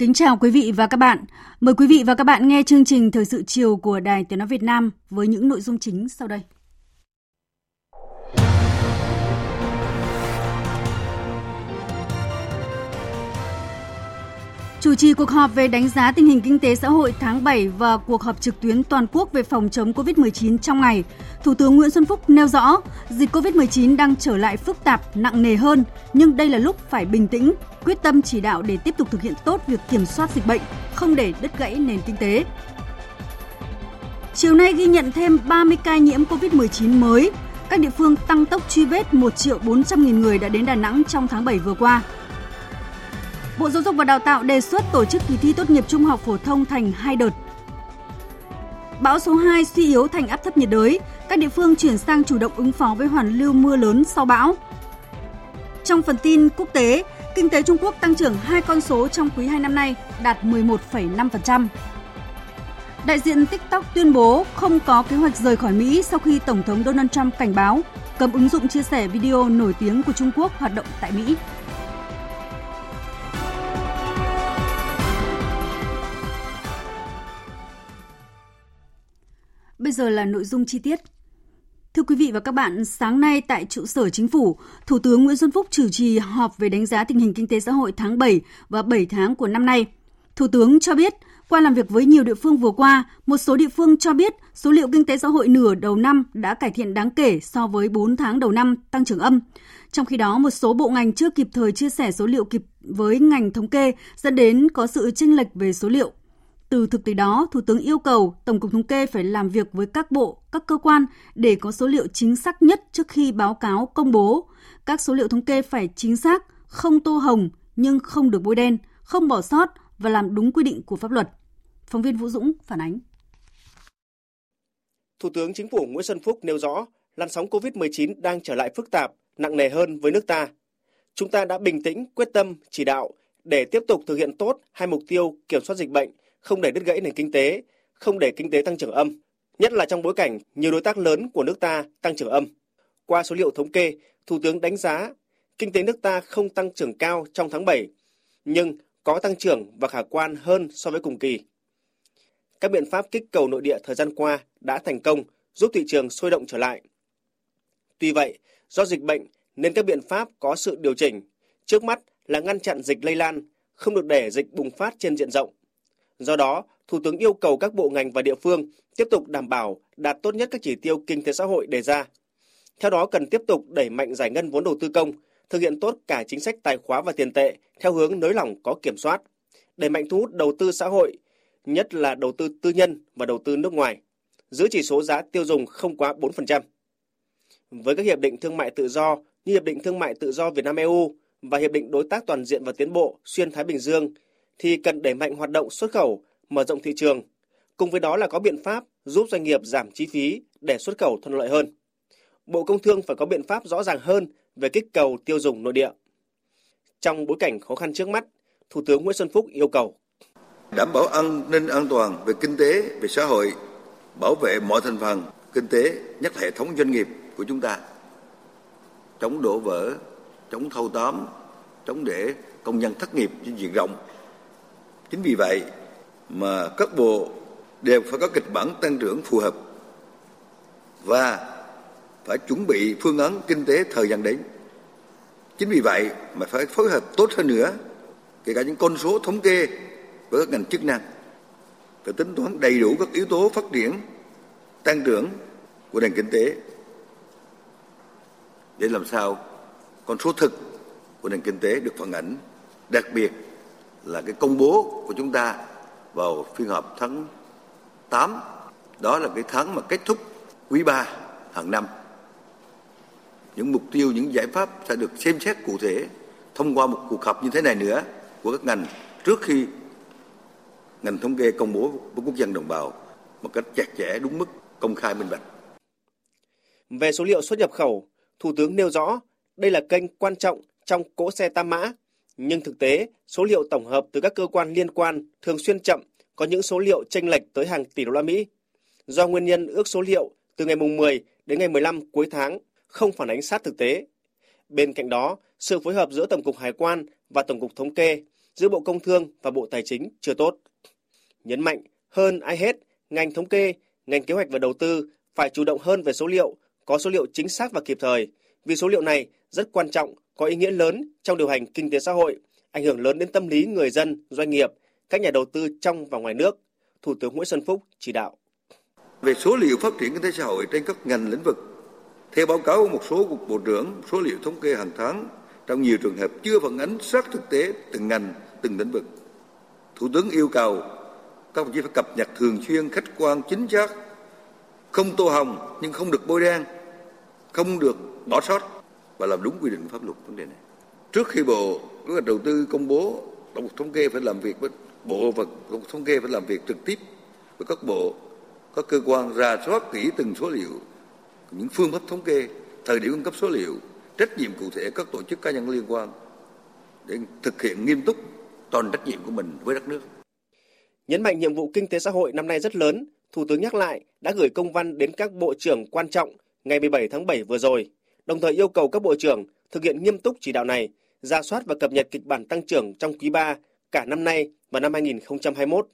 Kính chào quý vị và các bạn. Mời quý vị và các bạn nghe chương trình Thời sự chiều của Đài Tiếng Nói Việt Nam với những nội dung chính sau đây. Chủ trì cuộc họp về đánh giá tình hình kinh tế xã hội tháng 7 và cuộc họp trực tuyến toàn quốc về phòng chống COVID-19 trong ngày, Thủ tướng Nguyễn Xuân Phúc nêu rõ, dịch COVID-19 đang trở lại phức tạp, nặng nề hơn, nhưng đây là lúc phải bình tĩnh, quyết tâm chỉ đạo để tiếp tục thực hiện tốt việc kiểm soát dịch bệnh, không để đứt gãy nền kinh tế. Chiều nay ghi nhận thêm 30 ca nhiễm COVID-19 mới. Các địa phương tăng tốc truy vết 1 triệu 400 nghìn người đã đến Đà Nẵng trong tháng 7 vừa qua. Bộ Giáo dục và Đào tạo đề xuất tổ chức kỳ thi tốt nghiệp trung học phổ thông thành hai đợt. Bão số 2 suy yếu thành áp thấp nhiệt đới, các địa phương chuyển sang chủ động ứng phó với hoàn lưu mưa lớn sau bão. Trong phần tin quốc tế, kinh tế Trung Quốc tăng trưởng hai con số trong quý 2 năm nay, đạt 11,5%. Đại diện TikTok tuyên bố không có kế hoạch rời khỏi Mỹ sau khi Tổng thống Donald Trump cảnh báo cấm ứng dụng chia sẻ video nổi tiếng của Trung Quốc hoạt động tại Mỹ. Bây giờ là nội dung chi tiết. Thưa quý vị và các bạn, sáng nay tại trụ sở chính phủ, Thủ tướng Nguyễn Xuân Phúc chủ trì họp về đánh giá tình hình kinh tế xã hội tháng 7 và 7 tháng của năm nay. Thủ tướng cho biết, qua làm việc với nhiều địa phương vừa qua, một số địa phương cho biết số liệu kinh tế xã hội nửa đầu năm đã cải thiện đáng kể so với 4 tháng đầu năm tăng trưởng âm. Trong khi đó, một số bộ ngành chưa kịp thời chia sẻ số liệu kịp với ngành thống kê dẫn đến có sự chênh lệch về số liệu. Từ thực tế đó, Thủ tướng yêu cầu Tổng cục Thống kê phải làm việc với các bộ, các cơ quan để có số liệu chính xác nhất trước khi báo cáo công bố. Các số liệu thống kê phải chính xác, không tô hồng nhưng không được bôi đen, không bỏ sót và làm đúng quy định của pháp luật. Phóng viên Vũ Dũng phản ánh. Thủ tướng Chính phủ Nguyễn Xuân Phúc nêu rõ, làn sóng COVID-19 đang trở lại phức tạp, nặng nề hơn với nước ta. Chúng ta đã bình tĩnh, quyết tâm, chỉ đạo để tiếp tục thực hiện tốt hai mục tiêu kiểm soát dịch bệnh không để đứt gãy nền kinh tế, không để kinh tế tăng trưởng âm, nhất là trong bối cảnh nhiều đối tác lớn của nước ta tăng trưởng âm. Qua số liệu thống kê, Thủ tướng đánh giá kinh tế nước ta không tăng trưởng cao trong tháng 7, nhưng có tăng trưởng và khả quan hơn so với cùng kỳ. Các biện pháp kích cầu nội địa thời gian qua đã thành công giúp thị trường sôi động trở lại. Tuy vậy, do dịch bệnh nên các biện pháp có sự điều chỉnh. Trước mắt là ngăn chặn dịch lây lan, không được để dịch bùng phát trên diện rộng. Do đó, Thủ tướng yêu cầu các bộ ngành và địa phương tiếp tục đảm bảo đạt tốt nhất các chỉ tiêu kinh tế xã hội đề ra. Theo đó cần tiếp tục đẩy mạnh giải ngân vốn đầu tư công, thực hiện tốt cả chính sách tài khóa và tiền tệ theo hướng nới lỏng có kiểm soát, đẩy mạnh thu hút đầu tư xã hội, nhất là đầu tư tư nhân và đầu tư nước ngoài, giữ chỉ số giá tiêu dùng không quá 4%. Với các hiệp định thương mại tự do như Hiệp định Thương mại Tự do Việt Nam EU và Hiệp định Đối tác Toàn diện và Tiến bộ Xuyên Thái Bình Dương thì cần đẩy mạnh hoạt động xuất khẩu, mở rộng thị trường. Cùng với đó là có biện pháp giúp doanh nghiệp giảm chi phí để xuất khẩu thuận lợi hơn. Bộ Công Thương phải có biện pháp rõ ràng hơn về kích cầu tiêu dùng nội địa. Trong bối cảnh khó khăn trước mắt, Thủ tướng Nguyễn Xuân Phúc yêu cầu đảm bảo an ninh an toàn về kinh tế, về xã hội, bảo vệ mọi thành phần kinh tế, nhất hệ thống doanh nghiệp của chúng ta. Chống đổ vỡ, chống thâu tóm, chống để công nhân thất nghiệp trên diện rộng Chính vì vậy mà các bộ đều phải có kịch bản tăng trưởng phù hợp và phải chuẩn bị phương án kinh tế thời gian đến. Chính vì vậy mà phải phối hợp tốt hơn nữa, kể cả những con số thống kê với các ngành chức năng, phải tính toán đầy đủ các yếu tố phát triển, tăng trưởng của nền kinh tế để làm sao con số thực của nền kinh tế được phản ảnh, đặc biệt là cái công bố của chúng ta vào phiên họp tháng 8. Đó là cái tháng mà kết thúc quý 3 hàng năm. Những mục tiêu, những giải pháp sẽ được xem xét cụ thể thông qua một cuộc họp như thế này nữa của các ngành trước khi ngành thống kê công bố với quốc dân đồng bào một cách chặt chẽ đúng mức công khai minh bạch. Về số liệu xuất nhập khẩu, Thủ tướng nêu rõ đây là kênh quan trọng trong cỗ xe tam mã, nhưng thực tế số liệu tổng hợp từ các cơ quan liên quan thường xuyên chậm, có những số liệu chênh lệch tới hàng tỷ đô la Mỹ. Do nguyên nhân ước số liệu từ ngày mùng 10 đến ngày 15 cuối tháng không phản ánh sát thực tế. Bên cạnh đó, sự phối hợp giữa Tổng cục Hải quan và Tổng cục Thống kê, giữa Bộ Công Thương và Bộ Tài chính chưa tốt. Nhấn mạnh hơn ai hết, ngành thống kê, ngành kế hoạch và đầu tư phải chủ động hơn về số liệu, có số liệu chính xác và kịp thời, vì số liệu này rất quan trọng, có ý nghĩa lớn trong điều hành kinh tế xã hội, ảnh hưởng lớn đến tâm lý người dân, doanh nghiệp, các nhà đầu tư trong và ngoài nước. Thủ tướng Nguyễn Xuân Phúc chỉ đạo. Về số liệu phát triển kinh tế xã hội trên các ngành lĩnh vực, theo báo cáo của một số cục bộ trưởng, số liệu thống kê hàng tháng trong nhiều trường hợp chưa phản ánh sát thực tế từng ngành, từng lĩnh vực. Thủ tướng yêu cầu các đồng chí phải cập nhật thường xuyên, khách quan, chính xác, không tô hồng nhưng không được bôi đen, không được bỏ sót và làm đúng quy định pháp luật vấn đề này. Trước khi Bộ kế hoạch đầu tư công bố, Tổng cục Thống kê phải làm việc với Bộ và Tổng cục Thống kê phải làm việc trực tiếp với các bộ, các cơ quan ra soát kỹ từng số liệu, những phương pháp thống kê, thời điểm cung cấp số liệu, trách nhiệm cụ thể các tổ chức cá nhân liên quan để thực hiện nghiêm túc toàn trách nhiệm của mình với đất nước. Nhấn mạnh nhiệm vụ kinh tế xã hội năm nay rất lớn, Thủ tướng nhắc lại đã gửi công văn đến các bộ trưởng quan trọng ngày 17 tháng 7 vừa rồi, đồng thời yêu cầu các bộ trưởng thực hiện nghiêm túc chỉ đạo này, ra soát và cập nhật kịch bản tăng trưởng trong quý 3 cả năm nay và năm 2021.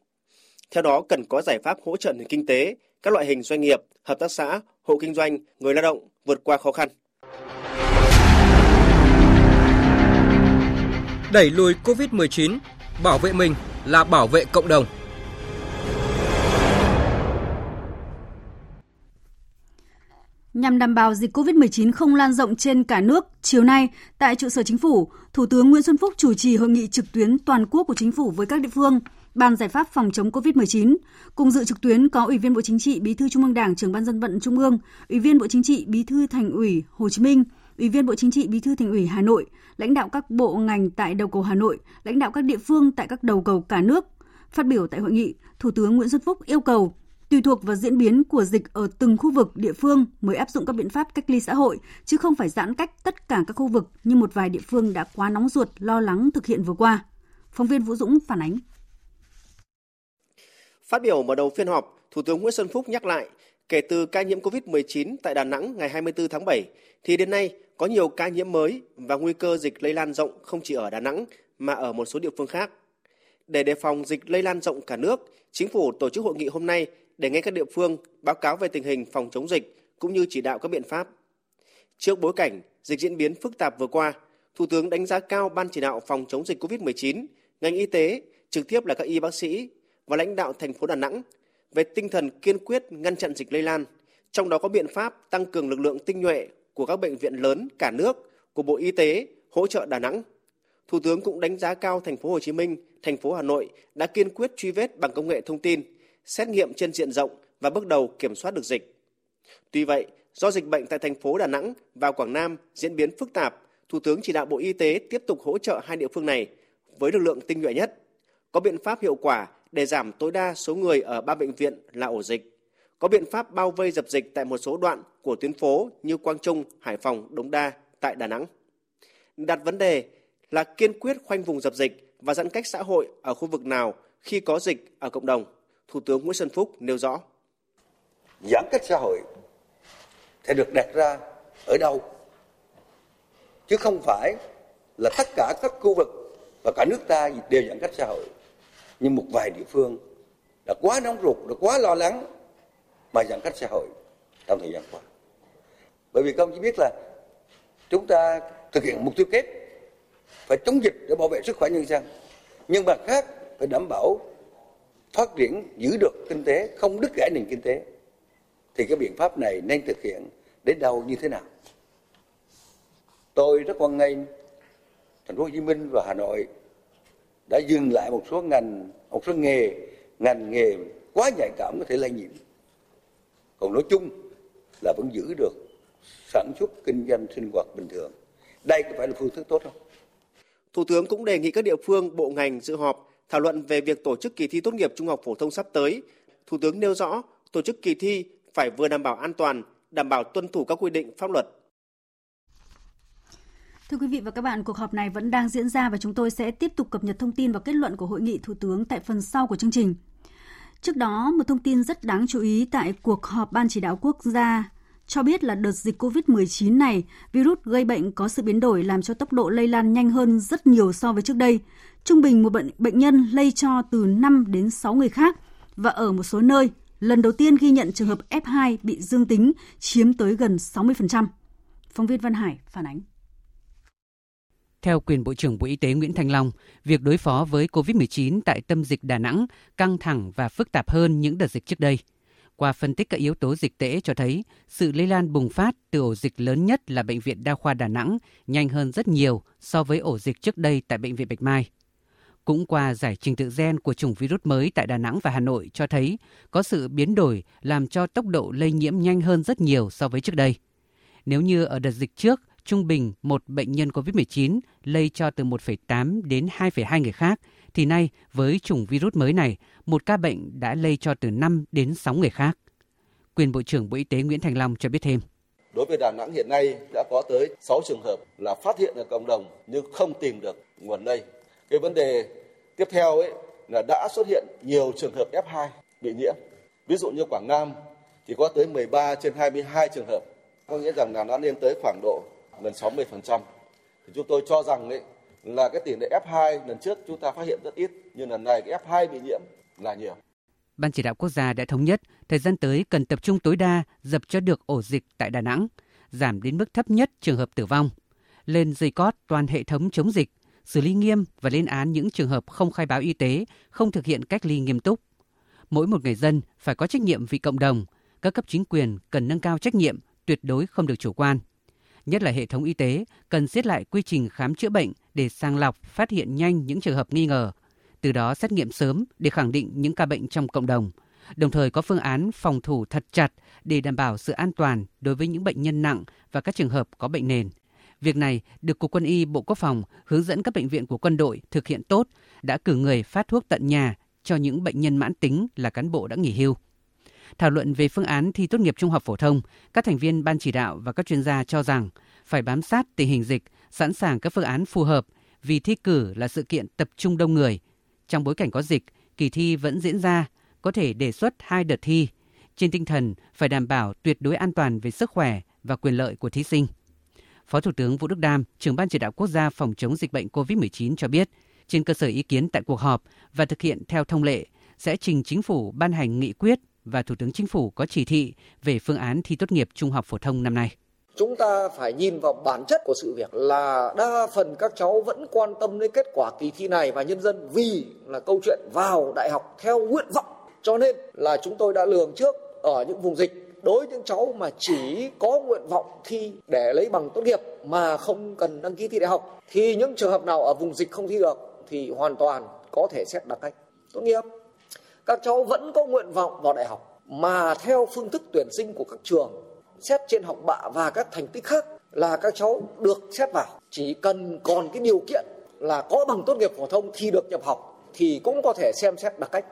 Theo đó, cần có giải pháp hỗ trợ nền kinh tế, các loại hình doanh nghiệp, hợp tác xã, hộ kinh doanh, người lao động vượt qua khó khăn. Đẩy lùi COVID-19, bảo vệ mình là bảo vệ cộng đồng. Nhằm đảm bảo dịch COVID-19 không lan rộng trên cả nước, chiều nay tại trụ sở chính phủ, Thủ tướng Nguyễn Xuân Phúc chủ trì hội nghị trực tuyến toàn quốc của chính phủ với các địa phương, bàn giải pháp phòng chống COVID-19. Cùng dự trực tuyến có Ủy viên Bộ Chính trị, Bí thư Trung ương Đảng, Trưởng ban dân vận Trung ương, Ủy viên Bộ Chính trị, Bí thư Thành ủy Hồ Chí Minh, Ủy viên Bộ Chính trị, Bí thư Thành ủy Hà Nội, lãnh đạo các bộ ngành tại đầu cầu Hà Nội, lãnh đạo các địa phương tại các đầu cầu cả nước. Phát biểu tại hội nghị, Thủ tướng Nguyễn Xuân Phúc yêu cầu tùy thuộc vào diễn biến của dịch ở từng khu vực địa phương mới áp dụng các biện pháp cách ly xã hội, chứ không phải giãn cách tất cả các khu vực như một vài địa phương đã quá nóng ruột lo lắng thực hiện vừa qua. Phóng viên Vũ Dũng phản ánh. Phát biểu mở đầu phiên họp, Thủ tướng Nguyễn Xuân Phúc nhắc lại, kể từ ca nhiễm COVID-19 tại Đà Nẵng ngày 24 tháng 7, thì đến nay có nhiều ca nhiễm mới và nguy cơ dịch lây lan rộng không chỉ ở Đà Nẵng mà ở một số địa phương khác. Để đề phòng dịch lây lan rộng cả nước, Chính phủ tổ chức hội nghị hôm nay để nghe các địa phương báo cáo về tình hình phòng chống dịch cũng như chỉ đạo các biện pháp. Trước bối cảnh dịch diễn biến phức tạp vừa qua, Thủ tướng đánh giá cao Ban chỉ đạo phòng chống dịch COVID-19, ngành y tế, trực tiếp là các y bác sĩ và lãnh đạo thành phố Đà Nẵng về tinh thần kiên quyết ngăn chặn dịch lây lan, trong đó có biện pháp tăng cường lực lượng tinh nhuệ của các bệnh viện lớn cả nước của Bộ Y tế hỗ trợ Đà Nẵng. Thủ tướng cũng đánh giá cao thành phố Hồ Chí Minh, thành phố Hà Nội đã kiên quyết truy vết bằng công nghệ thông tin, xét nghiệm trên diện rộng và bước đầu kiểm soát được dịch. Tuy vậy, do dịch bệnh tại thành phố Đà Nẵng và Quảng Nam diễn biến phức tạp, Thủ tướng chỉ đạo Bộ Y tế tiếp tục hỗ trợ hai địa phương này với lực lượng tinh nhuệ nhất, có biện pháp hiệu quả để giảm tối đa số người ở ba bệnh viện là ổ dịch, có biện pháp bao vây dập dịch tại một số đoạn của tuyến phố như Quang Trung, Hải Phòng, Đống Đa tại Đà Nẵng. Đặt vấn đề là kiên quyết khoanh vùng dập dịch và giãn cách xã hội ở khu vực nào khi có dịch ở cộng đồng. Thủ tướng Nguyễn Xuân Phúc nêu rõ. Giãn cách xã hội sẽ được đặt ra ở đâu? Chứ không phải là tất cả các khu vực và cả nước ta đều giãn cách xã hội. Nhưng một vài địa phương đã quá nóng ruột, đã quá lo lắng mà giãn cách xã hội trong thời gian qua. Bởi vì các ông chỉ biết là chúng ta thực hiện mục tiêu kép phải chống dịch để bảo vệ sức khỏe nhân dân. Nhưng mặt khác phải đảm bảo phát triển giữ được kinh tế, không đứt gãy nền kinh tế. Thì cái biện pháp này nên thực hiện đến đâu như thế nào? Tôi rất quan ngay Thành phố Hồ Chí Minh và Hà Nội đã dừng lại một số ngành, một số nghề, ngành nghề quá nhạy cảm có thể lây nhiễm. Còn nói chung là vẫn giữ được sản xuất kinh doanh sinh hoạt bình thường. Đây có phải là phương thức tốt không? Thủ tướng cũng đề nghị các địa phương, bộ ngành dự họp thảo luận về việc tổ chức kỳ thi tốt nghiệp trung học phổ thông sắp tới. Thủ tướng nêu rõ tổ chức kỳ thi phải vừa đảm bảo an toàn, đảm bảo tuân thủ các quy định pháp luật. Thưa quý vị và các bạn, cuộc họp này vẫn đang diễn ra và chúng tôi sẽ tiếp tục cập nhật thông tin và kết luận của hội nghị Thủ tướng tại phần sau của chương trình. Trước đó, một thông tin rất đáng chú ý tại cuộc họp Ban chỉ đạo quốc gia cho biết là đợt dịch COVID-19 này, virus gây bệnh có sự biến đổi làm cho tốc độ lây lan nhanh hơn rất nhiều so với trước đây. Trung bình một bệnh bệnh nhân lây cho từ 5 đến 6 người khác và ở một số nơi, lần đầu tiên ghi nhận trường hợp F2 bị dương tính chiếm tới gần 60%. Phóng viên Văn Hải phản ánh. Theo quyền Bộ trưởng Bộ Y tế Nguyễn Thành Long, việc đối phó với COVID-19 tại tâm dịch Đà Nẵng căng thẳng và phức tạp hơn những đợt dịch trước đây. Qua phân tích các yếu tố dịch tễ cho thấy, sự lây lan bùng phát từ ổ dịch lớn nhất là Bệnh viện Đa khoa Đà Nẵng nhanh hơn rất nhiều so với ổ dịch trước đây tại Bệnh viện Bạch Mai. Cũng qua giải trình tự gen của chủng virus mới tại Đà Nẵng và Hà Nội cho thấy có sự biến đổi làm cho tốc độ lây nhiễm nhanh hơn rất nhiều so với trước đây. Nếu như ở đợt dịch trước, trung bình một bệnh nhân COVID-19 lây cho từ 1,8 đến 2,2 người khác, thì nay với chủng virus mới này, một ca bệnh đã lây cho từ 5 đến 6 người khác. Quyền Bộ trưởng Bộ Y tế Nguyễn Thành Long cho biết thêm. Đối với Đà Nẵng hiện nay đã có tới 6 trường hợp là phát hiện ở cộng đồng nhưng không tìm được nguồn lây. Cái vấn đề tiếp theo ấy là đã xuất hiện nhiều trường hợp F2 bị nhiễm. Ví dụ như Quảng Nam thì có tới 13 trên 22 trường hợp. Có nghĩa rằng là nó lên tới khoảng độ gần 60%. Thì chúng tôi cho rằng ấy, là cái tỷ lệ F2 lần trước chúng ta phát hiện rất ít, nhưng lần này cái F2 bị nhiễm là nhiều. Ban chỉ đạo quốc gia đã thống nhất thời gian tới cần tập trung tối đa dập cho được ổ dịch tại Đà Nẵng, giảm đến mức thấp nhất trường hợp tử vong, lên dây cót toàn hệ thống chống dịch, xử lý nghiêm và lên án những trường hợp không khai báo y tế, không thực hiện cách ly nghiêm túc. Mỗi một người dân phải có trách nhiệm vì cộng đồng, các cấp chính quyền cần nâng cao trách nhiệm, tuyệt đối không được chủ quan nhất là hệ thống y tế, cần siết lại quy trình khám chữa bệnh để sàng lọc, phát hiện nhanh những trường hợp nghi ngờ, từ đó xét nghiệm sớm để khẳng định những ca bệnh trong cộng đồng, đồng thời có phương án phòng thủ thật chặt để đảm bảo sự an toàn đối với những bệnh nhân nặng và các trường hợp có bệnh nền. Việc này được Cục Quân y Bộ Quốc phòng hướng dẫn các bệnh viện của quân đội thực hiện tốt, đã cử người phát thuốc tận nhà cho những bệnh nhân mãn tính là cán bộ đã nghỉ hưu. Thảo luận về phương án thi tốt nghiệp trung học phổ thông, các thành viên ban chỉ đạo và các chuyên gia cho rằng phải bám sát tình hình dịch, sẵn sàng các phương án phù hợp vì thi cử là sự kiện tập trung đông người. Trong bối cảnh có dịch, kỳ thi vẫn diễn ra, có thể đề xuất hai đợt thi. Trên tinh thần phải đảm bảo tuyệt đối an toàn về sức khỏe và quyền lợi của thí sinh. Phó Thủ tướng Vũ Đức Đam, trưởng ban chỉ đạo quốc gia phòng chống dịch bệnh COVID-19 cho biết, trên cơ sở ý kiến tại cuộc họp và thực hiện theo thông lệ, sẽ trình chính phủ ban hành nghị quyết và Thủ tướng Chính phủ có chỉ thị về phương án thi tốt nghiệp trung học phổ thông năm nay. Chúng ta phải nhìn vào bản chất của sự việc là đa phần các cháu vẫn quan tâm đến kết quả kỳ thi này và nhân dân vì là câu chuyện vào đại học theo nguyện vọng. Cho nên là chúng tôi đã lường trước ở những vùng dịch đối với những cháu mà chỉ có nguyện vọng thi để lấy bằng tốt nghiệp mà không cần đăng ký thi đại học, thì những trường hợp nào ở vùng dịch không thi được thì hoàn toàn có thể xét đặc cách tốt nghiệp. Các cháu vẫn có nguyện vọng vào đại học mà theo phương thức tuyển sinh của các trường, xét trên học bạ và các thành tích khác là các cháu được xét vào. Chỉ cần còn cái điều kiện là có bằng tốt nghiệp phổ thông thi được nhập học thì cũng có thể xem xét đặc cách.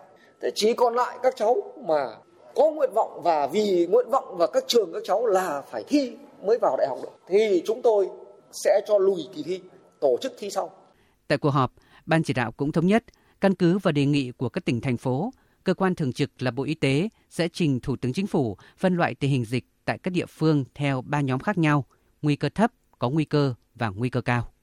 Thế chỉ còn lại các cháu mà có nguyện vọng và vì nguyện vọng và các trường các cháu là phải thi mới vào đại học được thì chúng tôi sẽ cho lùi kỳ thi tổ chức thi sau tại cuộc họp ban chỉ đạo cũng thống nhất căn cứ và đề nghị của các tỉnh thành phố cơ quan thường trực là Bộ Y tế sẽ trình Thủ tướng Chính phủ phân loại tình hình dịch tại các địa phương theo ba nhóm khác nhau, nguy cơ thấp, có nguy cơ và nguy cơ cao.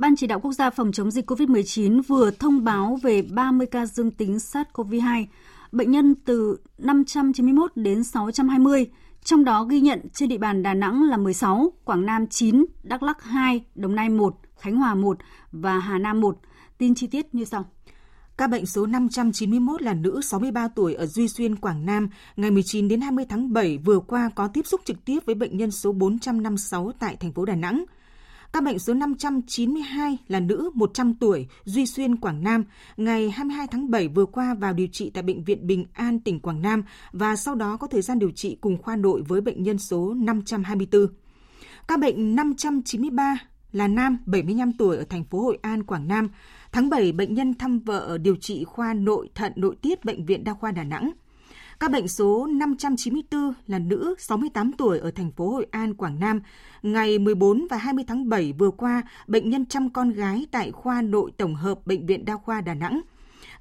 Ban chỉ đạo quốc gia phòng chống dịch COVID-19 vừa thông báo về 30 ca dương tính SARS-CoV-2, bệnh nhân từ 591 đến 620, trong đó ghi nhận trên địa bàn Đà Nẵng là 16, Quảng Nam 9, Đắk Lắk 2, Đồng Nai 1, Khánh Hòa 1 và Hà Nam 1. Tin chi tiết như sau. Ca bệnh số 591 là nữ 63 tuổi ở Duy Xuyên, Quảng Nam, ngày 19 đến 20 tháng 7 vừa qua có tiếp xúc trực tiếp với bệnh nhân số 456 tại thành phố Đà Nẵng. Các bệnh số 592 là nữ 100 tuổi, Duy Xuyên, Quảng Nam, ngày 22 tháng 7 vừa qua vào điều trị tại Bệnh viện Bình An, tỉnh Quảng Nam và sau đó có thời gian điều trị cùng khoa nội với bệnh nhân số 524. Các bệnh 593 là nam 75 tuổi ở thành phố Hội An, Quảng Nam. Tháng 7, bệnh nhân thăm vợ điều trị khoa nội thận nội tiết Bệnh viện Đa khoa Đà Nẵng. Các bệnh số 594 là nữ 68 tuổi ở thành phố Hội An, Quảng Nam. Ngày 14 và 20 tháng 7 vừa qua, bệnh nhân chăm con gái tại khoa nội tổng hợp Bệnh viện Đa khoa Đà Nẵng.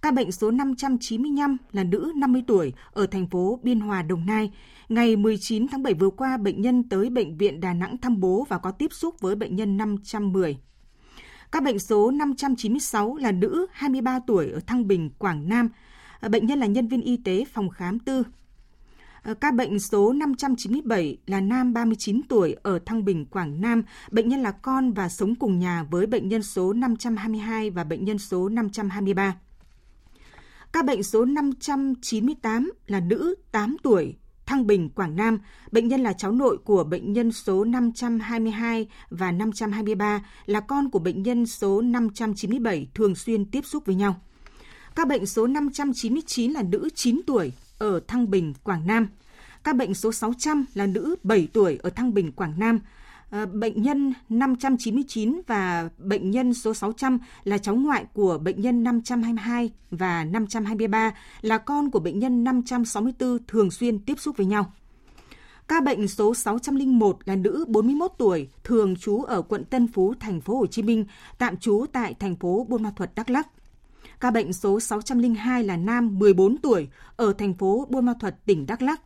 ca bệnh số 595 là nữ 50 tuổi ở thành phố Biên Hòa, Đồng Nai. Ngày 19 tháng 7 vừa qua, bệnh nhân tới Bệnh viện Đà Nẵng thăm bố và có tiếp xúc với bệnh nhân 510. Các bệnh số 596 là nữ 23 tuổi ở Thăng Bình, Quảng Nam. Ờ, bệnh nhân là nhân viên y tế phòng khám tư. Ờ, ca bệnh số 597 là nam 39 tuổi ở Thăng Bình, Quảng Nam. Bệnh nhân là con và sống cùng nhà với bệnh nhân số 522 và bệnh nhân số 523. Ca bệnh số 598 là nữ 8 tuổi, Thăng Bình, Quảng Nam. Bệnh nhân là cháu nội của bệnh nhân số 522 và 523, là con của bệnh nhân số 597 thường xuyên tiếp xúc với nhau. Ca bệnh số 599 là nữ 9 tuổi ở Thăng Bình, Quảng Nam. Ca bệnh số 600 là nữ 7 tuổi ở Thăng Bình, Quảng Nam. À, bệnh nhân 599 và bệnh nhân số 600 là cháu ngoại của bệnh nhân 522 và 523 là con của bệnh nhân 564 thường xuyên tiếp xúc với nhau. Ca bệnh số 601 là nữ 41 tuổi, thường trú ở quận Tân Phú, thành phố Hồ Chí Minh, tạm trú tại thành phố Buôn Ma Thuật, Đắk Lắk. Ca bệnh số 602 là nam 14 tuổi ở thành phố Buôn Ma Thuột, tỉnh Đắk Lắk.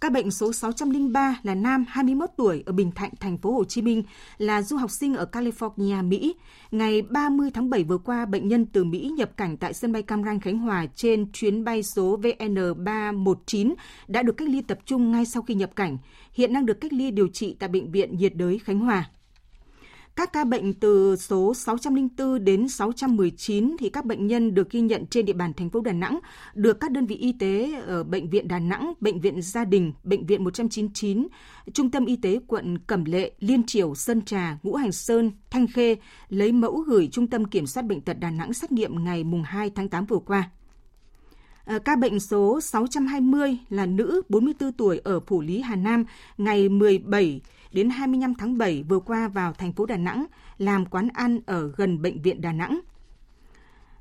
Ca bệnh số 603 là nam 21 tuổi ở Bình Thạnh, thành phố Hồ Chí Minh, là du học sinh ở California, Mỹ. Ngày 30 tháng 7 vừa qua, bệnh nhân từ Mỹ nhập cảnh tại sân bay Cam Ranh Khánh Hòa trên chuyến bay số VN319 đã được cách ly tập trung ngay sau khi nhập cảnh. Hiện đang được cách ly điều trị tại bệnh viện nhiệt đới Khánh Hòa. Các ca bệnh từ số 604 đến 619 thì các bệnh nhân được ghi nhận trên địa bàn thành phố Đà Nẵng được các đơn vị y tế ở bệnh viện Đà Nẵng, bệnh viện Gia Đình, bệnh viện 199, trung tâm y tế quận Cẩm Lệ, Liên Triểu, Sơn Trà, Ngũ Hành Sơn, Thanh Khê lấy mẫu gửi Trung tâm Kiểm soát bệnh tật Đà Nẵng xét nghiệm ngày mùng 2 tháng 8 vừa qua. Ờ, ca bệnh số 620 là nữ 44 tuổi ở Phủ Lý, Hà Nam ngày 17 đến 25 tháng 7 vừa qua vào thành phố Đà Nẵng làm quán ăn ở gần bệnh viện Đà Nẵng.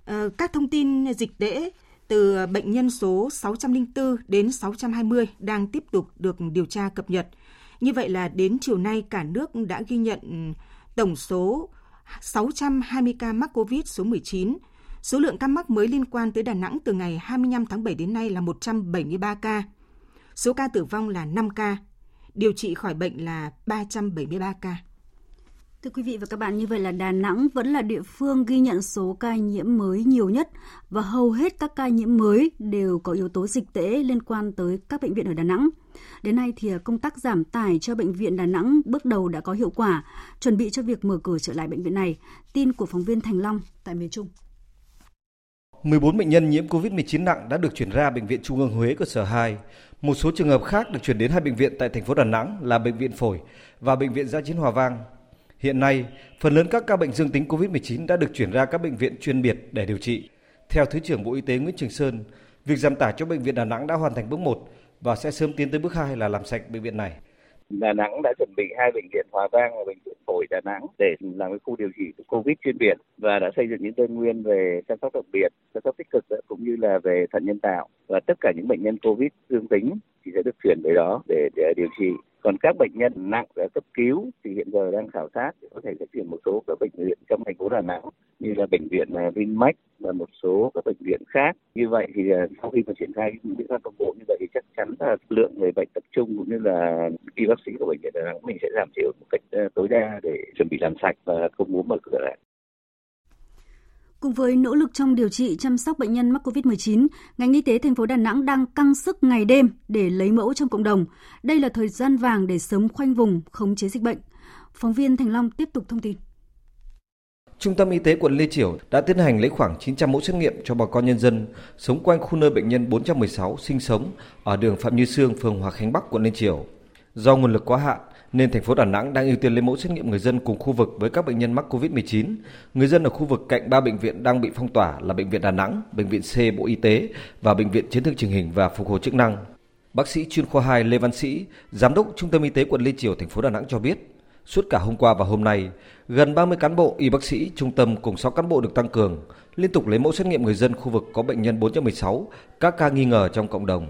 Ờ, các thông tin dịch tễ từ bệnh nhân số 604 đến 620 đang tiếp tục được điều tra cập nhật. Như vậy là đến chiều nay cả nước đã ghi nhận tổng số 620 ca mắc COVID số 19. Số lượng ca mắc mới liên quan tới Đà Nẵng từ ngày 25 tháng 7 đến nay là 173 ca. Số ca tử vong là 5 ca, điều trị khỏi bệnh là 373 ca. Thưa quý vị và các bạn, như vậy là Đà Nẵng vẫn là địa phương ghi nhận số ca nhiễm mới nhiều nhất và hầu hết các ca nhiễm mới đều có yếu tố dịch tễ liên quan tới các bệnh viện ở Đà Nẵng. Đến nay thì công tác giảm tải cho bệnh viện Đà Nẵng bước đầu đã có hiệu quả, chuẩn bị cho việc mở cửa trở lại bệnh viện này. Tin của phóng viên Thành Long tại miền Trung. 14 bệnh nhân nhiễm COVID-19 nặng đã được chuyển ra bệnh viện Trung ương Huế cơ sở 2. Một số trường hợp khác được chuyển đến hai bệnh viện tại thành phố Đà Nẵng là bệnh viện phổi và bệnh viện Giã chiến Hòa Vang. Hiện nay, phần lớn các ca bệnh dương tính COVID-19 đã được chuyển ra các bệnh viện chuyên biệt để điều trị. Theo Thứ trưởng Bộ Y tế Nguyễn Trường Sơn, việc giảm tải cho bệnh viện Đà Nẵng đã hoàn thành bước 1 và sẽ sớm tiến tới bước 2 là làm sạch bệnh viện này. Đà Nẵng đã chuẩn bị hai bệnh viện Hòa Vang và bệnh viện phổi Đà Nẵng để làm cái khu điều trị COVID chuyên biệt và đã xây dựng những đơn nguyên về chăm sóc đặc biệt, chăm sóc tích cực cũng như là về thận nhân tạo. Và tất cả những bệnh nhân COVID dương tính thì sẽ được chuyển về đó để, để điều trị còn các bệnh nhân nặng đã cấp cứu thì hiện giờ đang khảo sát để có thể sẽ chuyển một số các bệnh viện trong thành phố Đà Nẵng như là bệnh viện à, Vinmec và một số các bệnh viện khác như vậy thì à, sau khi mà triển khai những biện pháp đồng bộ như vậy thì chắc chắn là lượng người bệnh tập trung cũng như là y bác sĩ của bệnh viện Đà Nẵng mình sẽ giảm thiểu một cách à, tối đa để chuẩn bị làm sạch và không muốn mở cửa lại. Cùng với nỗ lực trong điều trị chăm sóc bệnh nhân mắc COVID-19, ngành y tế thành phố Đà Nẵng đang căng sức ngày đêm để lấy mẫu trong cộng đồng. Đây là thời gian vàng để sớm khoanh vùng, khống chế dịch bệnh. Phóng viên Thành Long tiếp tục thông tin. Trung tâm Y tế quận Lê Triểu đã tiến hành lấy khoảng 900 mẫu xét nghiệm cho bà con nhân dân sống quanh khu nơi bệnh nhân 416 sinh sống ở đường Phạm Như Sương, phường Hòa Khánh Bắc, quận Lê Triểu. Do nguồn lực quá hạn nên thành phố Đà Nẵng đang ưu tiên lấy mẫu xét nghiệm người dân cùng khu vực với các bệnh nhân mắc COVID-19. Người dân ở khu vực cạnh ba bệnh viện đang bị phong tỏa là bệnh viện Đà Nẵng, bệnh viện C Bộ Y tế và bệnh viện Chiến thương Trình hình và Phục hồi chức năng. Bác sĩ chuyên khoa 2 Lê Văn Sĩ, giám đốc Trung tâm Y tế quận Liên Triều thành phố Đà Nẵng cho biết, suốt cả hôm qua và hôm nay, gần 30 cán bộ y bác sĩ trung tâm cùng 6 cán bộ được tăng cường liên tục lấy mẫu xét nghiệm người dân khu vực có bệnh nhân 416, các ca nghi ngờ trong cộng đồng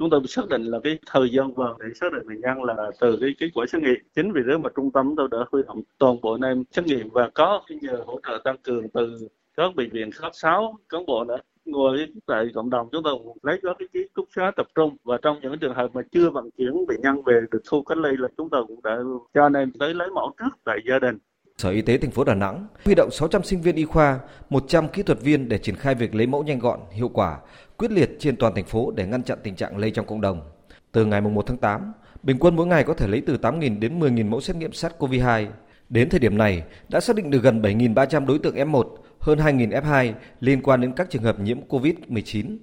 chúng tôi xác định là cái thời gian vàng để xác định bệnh nhân là từ cái kết quả xét nghiệm. Chính vì thế mà trung tâm tôi đã huy động toàn bộ anh em xét nghiệm và có cái nhờ hỗ trợ tăng cường từ các bệnh viện khác sáu cán bộ đã ngồi tại cộng đồng. Chúng tôi lấy các cái ký túc xá tập trung và trong những trường hợp mà chưa vận chuyển bệnh nhân về được khu cách ly là chúng tôi cũng đã cho anh em tới lấy mẫu trước tại gia đình. Sở Y tế thành phố Đà Nẵng huy động 600 sinh viên y khoa, 100 kỹ thuật viên để triển khai việc lấy mẫu nhanh gọn, hiệu quả, quyết liệt trên toàn thành phố để ngăn chặn tình trạng lây trong cộng đồng. Từ ngày 1 tháng 8, bình quân mỗi ngày có thể lấy từ 8.000 đến 10.000 mẫu xét nghiệm SARS-CoV-2. Đến thời điểm này, đã xác định được gần 7.300 đối tượng F1, hơn 2.000 F2 liên quan đến các trường hợp nhiễm COVID-19.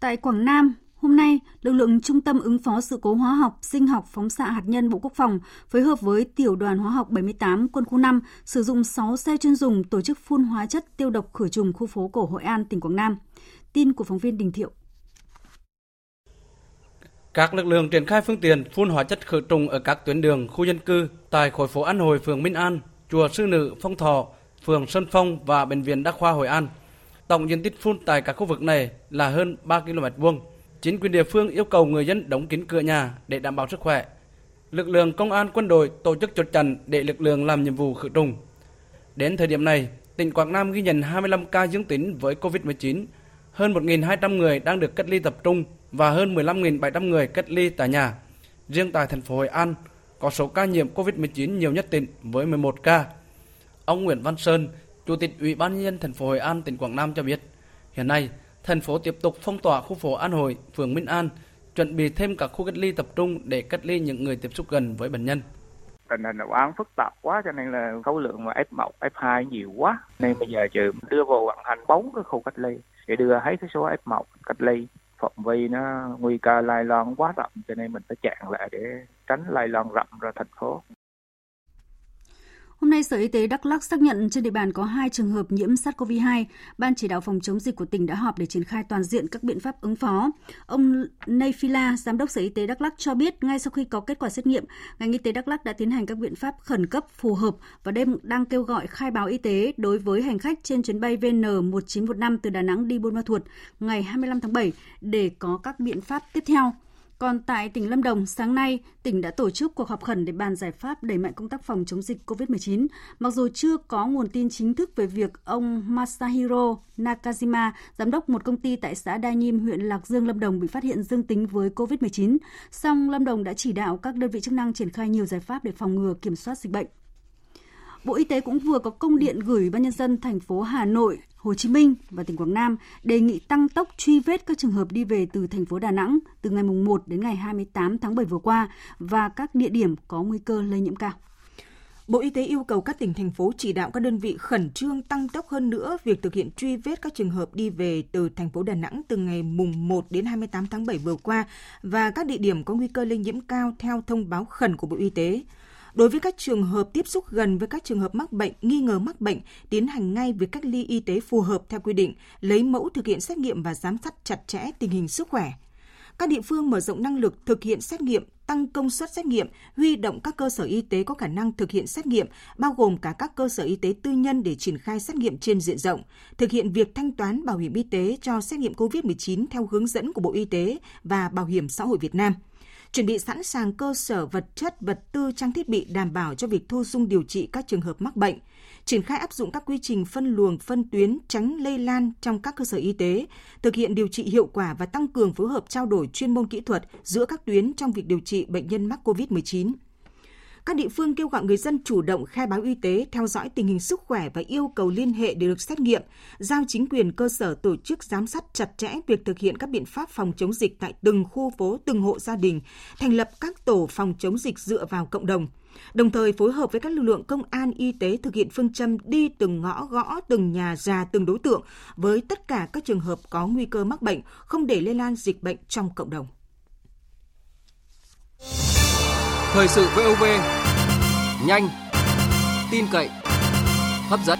Tại Quảng Nam, Hôm nay, lực lượng Trung tâm ứng phó sự cố hóa học, sinh học, phóng xạ hạt nhân Bộ Quốc phòng phối hợp với Tiểu đoàn Hóa học 78 Quân khu 5 sử dụng 6 xe chuyên dùng tổ chức phun hóa chất tiêu độc khử trùng khu phố cổ Hội An, tỉnh Quảng Nam. Tin của phóng viên Đình Thiệu. Các lực lượng triển khai phương tiện phun hóa chất khử trùng ở các tuyến đường, khu dân cư tại khối phố An Hồi, phường Minh An, chùa Sư Nữ, Phong Thọ, phường Sơn Phong và bệnh viện Đa khoa Hội An. Tổng diện tích phun tại các khu vực này là hơn 3 km vuông chính quyền địa phương yêu cầu người dân đóng kín cửa nhà để đảm bảo sức khỏe. Lực lượng công an quân đội tổ chức chốt chặn để lực lượng làm nhiệm vụ khử trùng. Đến thời điểm này, tỉnh Quảng Nam ghi nhận 25 ca dương tính với COVID-19, hơn 1.200 người đang được cách ly tập trung và hơn 15.700 người cách ly tại nhà. Riêng tại thành phố Hội An, có số ca nhiễm COVID-19 nhiều nhất tỉnh với 11 ca. Ông Nguyễn Văn Sơn, Chủ tịch Ủy ban nhân dân thành phố Hội An, tỉnh Quảng Nam cho biết, hiện nay thành phố tiếp tục phong tỏa khu phố An Hội, phường Minh An, chuẩn bị thêm các khu cách ly tập trung để cách ly những người tiếp xúc gần với bệnh nhân. Tình hình vụ án phức tạp quá cho nên là số lượng mà F1, F2 nhiều quá. Nên bây giờ trường đưa vào vận hành bốn cái khu cách ly để đưa hết cái số F1 cách ly. Phạm vi nó nguy cơ lây lan quá rộng cho nên mình phải chặn lại để tránh lây lan rộng ra thành phố. Hôm nay, Sở Y tế Đắk Lắk xác nhận trên địa bàn có hai trường hợp nhiễm SARS-CoV-2. Ban chỉ đạo phòng chống dịch của tỉnh đã họp để triển khai toàn diện các biện pháp ứng phó. Ông Nay Phila, Giám đốc Sở Y tế Đắk Lắk cho biết ngay sau khi có kết quả xét nghiệm, ngành y tế Đắk Lắk đã tiến hành các biện pháp khẩn cấp phù hợp và đêm đang kêu gọi khai báo y tế đối với hành khách trên chuyến bay VN1915 từ Đà Nẵng đi Buôn Ma Thuột ngày 25 tháng 7 để có các biện pháp tiếp theo. Còn tại tỉnh Lâm Đồng, sáng nay, tỉnh đã tổ chức cuộc họp khẩn để bàn giải pháp đẩy mạnh công tác phòng chống dịch COVID-19. Mặc dù chưa có nguồn tin chính thức về việc ông Masahiro Nakajima, giám đốc một công ty tại xã Đa Nhiêm, huyện Lạc Dương, Lâm Đồng bị phát hiện dương tính với COVID-19, song Lâm Đồng đã chỉ đạo các đơn vị chức năng triển khai nhiều giải pháp để phòng ngừa kiểm soát dịch bệnh. Bộ Y tế cũng vừa có công điện gửi Ban nhân dân thành phố Hà Nội, Hồ Chí Minh và tỉnh Quảng Nam đề nghị tăng tốc truy vết các trường hợp đi về từ thành phố Đà Nẵng từ ngày 1 đến ngày 28 tháng 7 vừa qua và các địa điểm có nguy cơ lây nhiễm cao. Bộ Y tế yêu cầu các tỉnh, thành phố chỉ đạo các đơn vị khẩn trương tăng tốc hơn nữa việc thực hiện truy vết các trường hợp đi về từ thành phố Đà Nẵng từ ngày mùng 1 đến 28 tháng 7 vừa qua và các địa điểm có nguy cơ lây nhiễm cao theo thông báo khẩn của Bộ Y tế. Đối với các trường hợp tiếp xúc gần với các trường hợp mắc bệnh, nghi ngờ mắc bệnh, tiến hành ngay việc cách ly y tế phù hợp theo quy định, lấy mẫu thực hiện xét nghiệm và giám sát chặt chẽ tình hình sức khỏe. Các địa phương mở rộng năng lực thực hiện xét nghiệm, tăng công suất xét nghiệm, huy động các cơ sở y tế có khả năng thực hiện xét nghiệm, bao gồm cả các cơ sở y tế tư nhân để triển khai xét nghiệm trên diện rộng, thực hiện việc thanh toán bảo hiểm y tế cho xét nghiệm COVID-19 theo hướng dẫn của Bộ Y tế và Bảo hiểm xã hội Việt Nam – chuẩn bị sẵn sàng cơ sở vật chất, vật tư, trang thiết bị đảm bảo cho việc thu dung điều trị các trường hợp mắc bệnh, triển khai áp dụng các quy trình phân luồng, phân tuyến tránh lây lan trong các cơ sở y tế, thực hiện điều trị hiệu quả và tăng cường phối hợp trao đổi chuyên môn kỹ thuật giữa các tuyến trong việc điều trị bệnh nhân mắc COVID-19 các địa phương kêu gọi người dân chủ động khai báo y tế, theo dõi tình hình sức khỏe và yêu cầu liên hệ để được xét nghiệm, giao chính quyền cơ sở tổ chức giám sát chặt chẽ việc thực hiện các biện pháp phòng chống dịch tại từng khu phố, từng hộ gia đình, thành lập các tổ phòng chống dịch dựa vào cộng đồng đồng thời phối hợp với các lực lượng công an y tế thực hiện phương châm đi từng ngõ gõ từng nhà già từng đối tượng với tất cả các trường hợp có nguy cơ mắc bệnh, không để lây lan dịch bệnh trong cộng đồng. Thời sự VOV nhanh, tin cậy, hấp dẫn.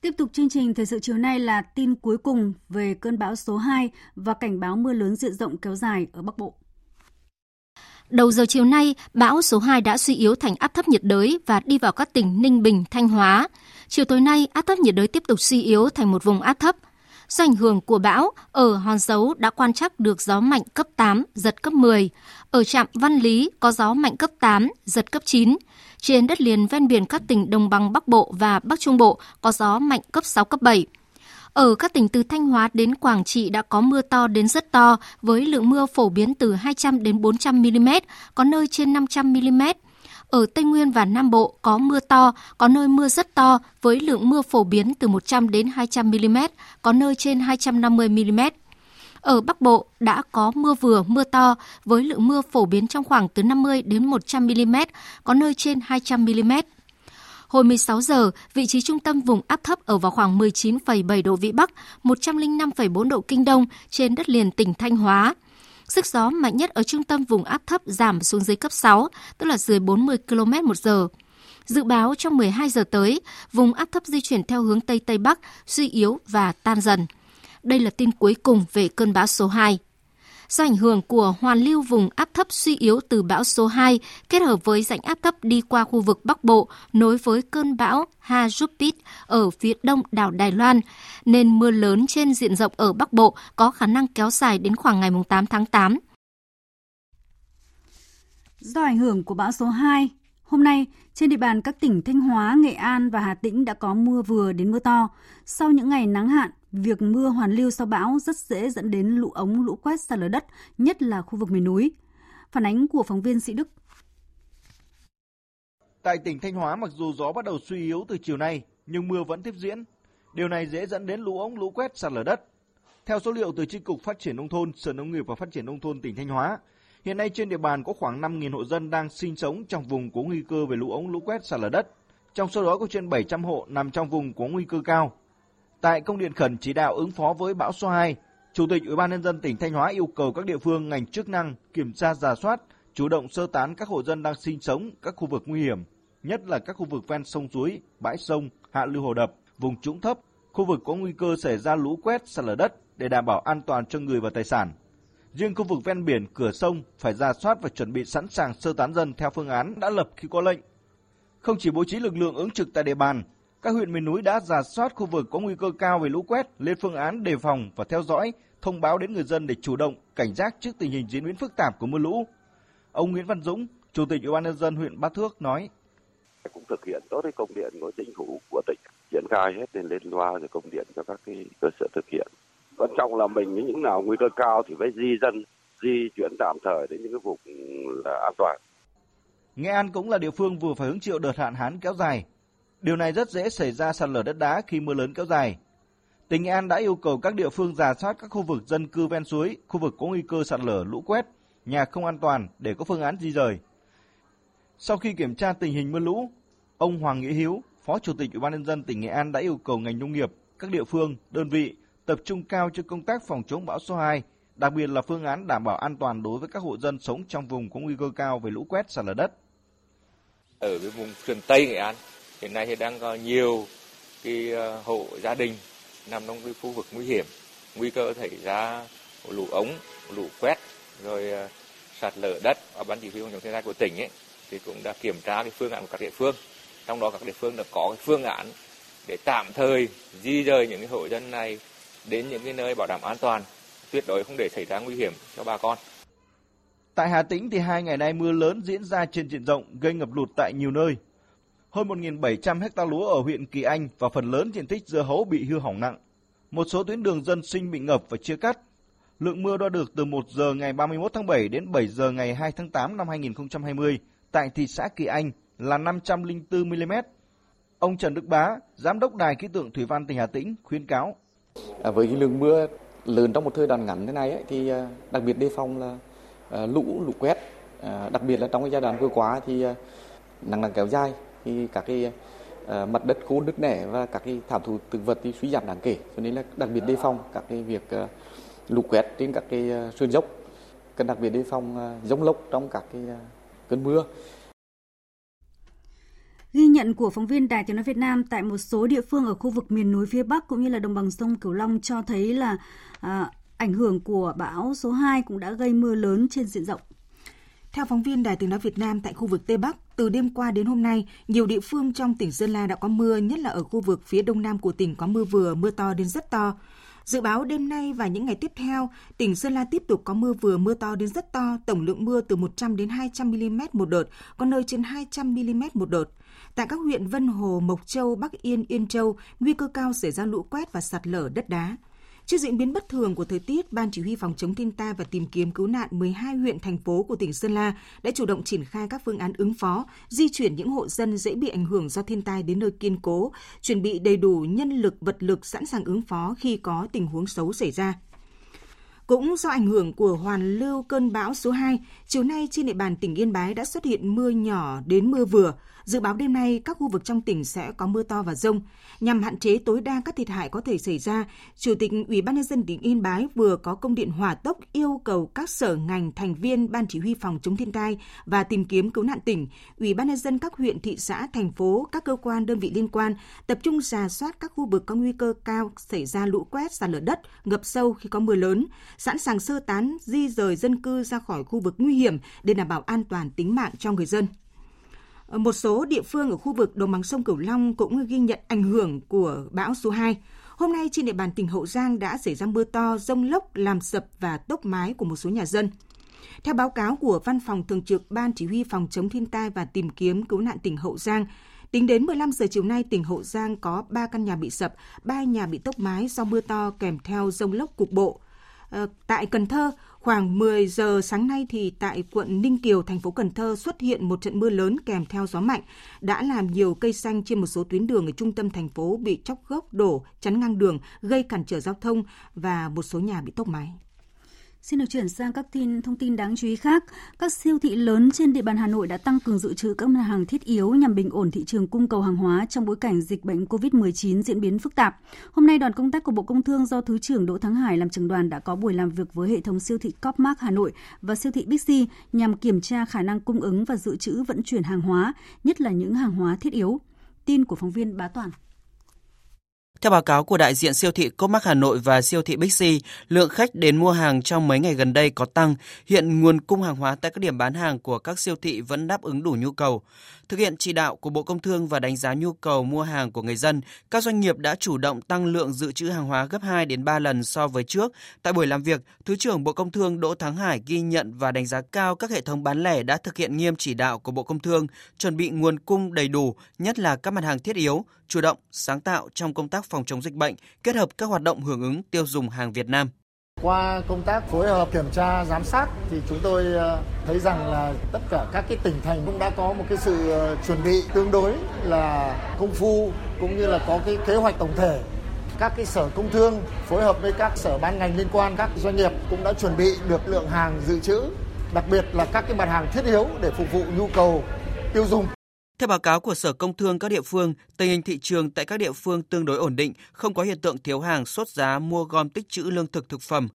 Tiếp tục chương trình thời sự chiều nay là tin cuối cùng về cơn bão số 2 và cảnh báo mưa lớn diện rộng kéo dài ở Bắc Bộ. Đầu giờ chiều nay, bão số 2 đã suy yếu thành áp thấp nhiệt đới và đi vào các tỉnh Ninh Bình, Thanh Hóa. Chiều tối nay, áp thấp nhiệt đới tiếp tục suy yếu thành một vùng áp thấp. Do ảnh hưởng của bão, ở Hòn Dấu đã quan trắc được gió mạnh cấp 8, giật cấp 10. Ở trạm Văn Lý có gió mạnh cấp 8, giật cấp 9. Trên đất liền ven biển các tỉnh Đồng bằng Bắc Bộ và Bắc Trung Bộ có gió mạnh cấp 6, cấp 7. Ở các tỉnh từ Thanh Hóa đến Quảng Trị đã có mưa to đến rất to với lượng mưa phổ biến từ 200 đến 400 mm, có nơi trên 500 mm. Ở Tây Nguyên và Nam Bộ có mưa to, có nơi mưa rất to với lượng mưa phổ biến từ 100 đến 200 mm, có nơi trên 250 mm. Ở Bắc Bộ đã có mưa vừa, mưa to với lượng mưa phổ biến trong khoảng từ 50 đến 100 mm, có nơi trên 200 mm. Hồi 16 giờ, vị trí trung tâm vùng áp thấp ở vào khoảng 19,7 độ Vĩ Bắc, 105,4 độ Kinh Đông trên đất liền tỉnh Thanh Hóa. Sức gió mạnh nhất ở trung tâm vùng áp thấp giảm xuống dưới cấp 6, tức là dưới 40 km một giờ. Dự báo trong 12 giờ tới, vùng áp thấp di chuyển theo hướng Tây Tây Bắc, suy yếu và tan dần. Đây là tin cuối cùng về cơn bão số 2. Do ảnh hưởng của hoàn lưu vùng áp thấp suy yếu từ bão số 2 kết hợp với rãnh áp thấp đi qua khu vực Bắc Bộ nối với cơn bão Hajupit ở phía đông đảo Đài Loan, nên mưa lớn trên diện rộng ở Bắc Bộ có khả năng kéo dài đến khoảng ngày 8 tháng 8. Do ảnh hưởng của bão số 2, Hôm nay, trên địa bàn các tỉnh Thanh Hóa, Nghệ An và Hà Tĩnh đã có mưa vừa đến mưa to. Sau những ngày nắng hạn, việc mưa hoàn lưu sau bão rất dễ dẫn đến lũ ống, lũ quét sạt lở đất, nhất là khu vực miền núi. Phản ánh của phóng viên Sĩ Đức. Tại tỉnh Thanh Hóa, mặc dù gió bắt đầu suy yếu từ chiều nay, nhưng mưa vẫn tiếp diễn. Điều này dễ dẫn đến lũ ống, lũ quét sạt lở đất. Theo số liệu từ Chi cục Phát triển nông thôn, Sở Nông nghiệp và Phát triển nông thôn tỉnh Thanh Hóa, Hiện nay trên địa bàn có khoảng 5.000 hộ dân đang sinh sống trong vùng có nguy cơ về lũ ống lũ quét sạt lở đất. Trong số đó có trên 700 hộ nằm trong vùng có nguy cơ cao. Tại công điện khẩn chỉ đạo ứng phó với bão số 2, Chủ tịch Ủy ban nhân dân tỉnh Thanh Hóa yêu cầu các địa phương ngành chức năng kiểm tra giả soát, chủ động sơ tán các hộ dân đang sinh sống các khu vực nguy hiểm, nhất là các khu vực ven sông suối, bãi sông, hạ lưu hồ đập, vùng trũng thấp, khu vực có nguy cơ xảy ra lũ quét sạt lở đất để đảm bảo an toàn cho người và tài sản. Riêng khu vực ven biển, cửa sông phải ra soát và chuẩn bị sẵn sàng sơ tán dân theo phương án đã lập khi có lệnh. Không chỉ bố trí lực lượng ứng trực tại địa bàn, các huyện miền núi đã giả soát khu vực có nguy cơ cao về lũ quét, lên phương án đề phòng và theo dõi, thông báo đến người dân để chủ động, cảnh giác trước tình hình diễn biến phức tạp của mưa lũ. Ông Nguyễn Văn Dũng, Chủ tịch Ủy ban nhân dân huyện Ba Thước nói: cũng thực hiện tốt cái công điện của chính phủ của tỉnh triển khai hết lên lên loa rồi công điện cho các cái cơ sở thực hiện quan trọng là mình những nào nguy cơ cao thì phải di dân di chuyển tạm thời đến những cái vùng là an toàn Nghệ An cũng là địa phương vừa phải hứng chịu đợt hạn hán kéo dài. Điều này rất dễ xảy ra sạt lở đất đá khi mưa lớn kéo dài. Tỉnh Nghệ An đã yêu cầu các địa phương giả soát các khu vực dân cư ven suối, khu vực có nguy cơ sạt lở lũ quét, nhà không an toàn để có phương án di rời. Sau khi kiểm tra tình hình mưa lũ, ông Hoàng Nghĩa Hiếu, Phó Chủ tịch Ủy ban nhân dân tỉnh Nghệ An đã yêu cầu ngành nông nghiệp, các địa phương, đơn vị tập trung cao cho công tác phòng chống bão số 2, đặc biệt là phương án đảm bảo an toàn đối với các hộ dân sống trong vùng có nguy cơ cao về lũ quét sạt lở đất. Ở cái vùng miền Tây Nghệ An hiện nay thì đang có nhiều cái ờ, hộ gia đình nằm trong cái khu vực nguy hiểm, nguy cơ xảy ra lũ ống, lũ quét rồi ờ, sạt lở đất và ban chỉ huy phòng chống thiên tai của tỉnh ấy thì cũng đã kiểm tra cái phương án của các địa phương trong đó các địa phương đã có cái phương án để tạm thời di rời những cái hộ dân này đến những cái nơi bảo đảm an toàn, tuyệt đối không để xảy ra nguy hiểm cho bà con. Tại Hà Tĩnh thì hai ngày nay mưa lớn diễn ra trên diện rộng gây ngập lụt tại nhiều nơi. Hơn 1.700 hecta lúa ở huyện Kỳ Anh và phần lớn diện tích dưa hấu bị hư hỏng nặng. Một số tuyến đường dân sinh bị ngập và chia cắt. Lượng mưa đo được từ 1 giờ ngày 31 tháng 7 đến 7 giờ ngày 2 tháng 8 năm 2020 tại thị xã Kỳ Anh là 504 mm. Ông Trần Đức Bá, Giám đốc Đài Khí tượng Thủy văn tỉnh Hà Tĩnh khuyến cáo À, với cái lượng mưa lớn trong một thời đoạn ngắn thế này ấy, thì à, đặc biệt đề phòng là à, lũ lũ quét à, đặc biệt là trong cái giai đoạn vừa qua thì nắng nắng kéo dài thì các cái ờ, mặt đất khô nứt nẻ và các cái thảm thụ thực vật thì suy giảm đáng kể cho nên là đặc biệt đề phòng các cái việc ờ, lũ quét trên các cái ờ, sườn dốc cần đặc biệt đề phòng giống lốc trong các cái cơn mưa Ghi nhận của phóng viên Đài Tiếng nói Việt Nam tại một số địa phương ở khu vực miền núi phía Bắc cũng như là đồng bằng sông Cửu Long cho thấy là à, ảnh hưởng của bão số 2 cũng đã gây mưa lớn trên diện rộng. Theo phóng viên Đài Tiếng nói Việt Nam tại khu vực Tây Bắc, từ đêm qua đến hôm nay, nhiều địa phương trong tỉnh Sơn La đã có mưa, nhất là ở khu vực phía đông nam của tỉnh có mưa vừa, mưa to đến rất to. Dự báo đêm nay và những ngày tiếp theo, tỉnh Sơn La tiếp tục có mưa vừa mưa to đến rất to, tổng lượng mưa từ 100 đến 200 mm một đợt, có nơi trên 200 mm một đợt. Tại các huyện Vân Hồ, Mộc Châu, Bắc Yên, Yên Châu, nguy cơ cao xảy ra lũ quét và sạt lở đất đá. Trước diễn biến bất thường của thời tiết, Ban Chỉ huy Phòng chống thiên tai và tìm kiếm cứu nạn 12 huyện, thành phố của tỉnh Sơn La đã chủ động triển khai các phương án ứng phó, di chuyển những hộ dân dễ bị ảnh hưởng do thiên tai đến nơi kiên cố, chuẩn bị đầy đủ nhân lực, vật lực sẵn sàng ứng phó khi có tình huống xấu xảy ra. Cũng do ảnh hưởng của hoàn lưu cơn bão số 2, chiều nay trên địa bàn tỉnh Yên Bái đã xuất hiện mưa nhỏ đến mưa vừa. Dự báo đêm nay các khu vực trong tỉnh sẽ có mưa to và rông. Nhằm hạn chế tối đa các thiệt hại có thể xảy ra, Chủ tịch Ủy ban nhân dân tỉnh Yên Bái vừa có công điện hỏa tốc yêu cầu các sở ngành thành viên Ban chỉ huy phòng chống thiên tai và tìm kiếm cứu nạn tỉnh, Ủy ban nhân dân các huyện, thị xã, thành phố, các cơ quan đơn vị liên quan tập trung rà soát các khu vực có nguy cơ cao xảy ra lũ quét, sạt lở đất, ngập sâu khi có mưa lớn, sẵn sàng sơ tán di rời dân cư ra khỏi khu vực nguy hiểm để đảm bảo an toàn tính mạng cho người dân. Một số địa phương ở khu vực đồng bằng sông Cửu Long cũng ghi nhận ảnh hưởng của bão số 2. Hôm nay trên địa bàn tỉnh Hậu Giang đã xảy ra mưa to, rông lốc làm sập và tốc mái của một số nhà dân. Theo báo cáo của Văn phòng Thường trực Ban Chỉ huy Phòng chống thiên tai và tìm kiếm cứu nạn tỉnh Hậu Giang, tính đến 15 giờ chiều nay, tỉnh Hậu Giang có 3 căn nhà bị sập, 3 nhà bị tốc mái do mưa to kèm theo rông lốc cục bộ. À, tại Cần Thơ, Khoảng 10 giờ sáng nay thì tại quận Ninh Kiều, thành phố Cần Thơ xuất hiện một trận mưa lớn kèm theo gió mạnh đã làm nhiều cây xanh trên một số tuyến đường ở trung tâm thành phố bị chóc gốc đổ, chắn ngang đường, gây cản trở giao thông và một số nhà bị tốc mái. Xin được chuyển sang các tin thông tin đáng chú ý khác. Các siêu thị lớn trên địa bàn Hà Nội đã tăng cường dự trữ các mặt hàng thiết yếu nhằm bình ổn thị trường cung cầu hàng hóa trong bối cảnh dịch bệnh COVID-19 diễn biến phức tạp. Hôm nay, đoàn công tác của Bộ Công Thương do Thứ trưởng Đỗ Thắng Hải làm trưởng đoàn đã có buổi làm việc với hệ thống siêu thị Copmark Hà Nội và siêu thị Bixi nhằm kiểm tra khả năng cung ứng và dự trữ vận chuyển hàng hóa, nhất là những hàng hóa thiết yếu. Tin của phóng viên Bá Toàn. Theo báo cáo của đại diện siêu thị Comac Hà Nội và siêu thị Bixi, lượng khách đến mua hàng trong mấy ngày gần đây có tăng. Hiện nguồn cung hàng hóa tại các điểm bán hàng của các siêu thị vẫn đáp ứng đủ nhu cầu. Thực hiện chỉ đạo của Bộ Công Thương và đánh giá nhu cầu mua hàng của người dân, các doanh nghiệp đã chủ động tăng lượng dự trữ hàng hóa gấp 2 đến 3 lần so với trước. Tại buổi làm việc, Thứ trưởng Bộ Công Thương Đỗ Thắng Hải ghi nhận và đánh giá cao các hệ thống bán lẻ đã thực hiện nghiêm chỉ đạo của Bộ Công Thương, chuẩn bị nguồn cung đầy đủ, nhất là các mặt hàng thiết yếu, chủ động, sáng tạo trong công tác phòng chống dịch bệnh, kết hợp các hoạt động hưởng ứng tiêu dùng hàng Việt Nam. Qua công tác phối hợp kiểm tra giám sát thì chúng tôi ờ, thấy rằng là tất cả các cái tỉnh thành cũng đã có một cái sự ờ, chuẩn bị tương đối là công phu cũng như là có cái kế hoạch tổng thể. Các cái sở công thương phối hợp với các sở ban ngành liên quan, các doanh nghiệp cũng đã chuẩn bị được lượng hàng dự trữ, đặc biệt là các cái mặt hàng thiết yếu để phục vụ nhu cầu tiêu dùng. Theo báo cáo của Sở Công Thương các địa phương, tình hình thị trường tại các địa phương tương đối ổn định, không có hiện tượng thiếu hàng sốt giá mua gom tích trữ lương thực thực phẩm.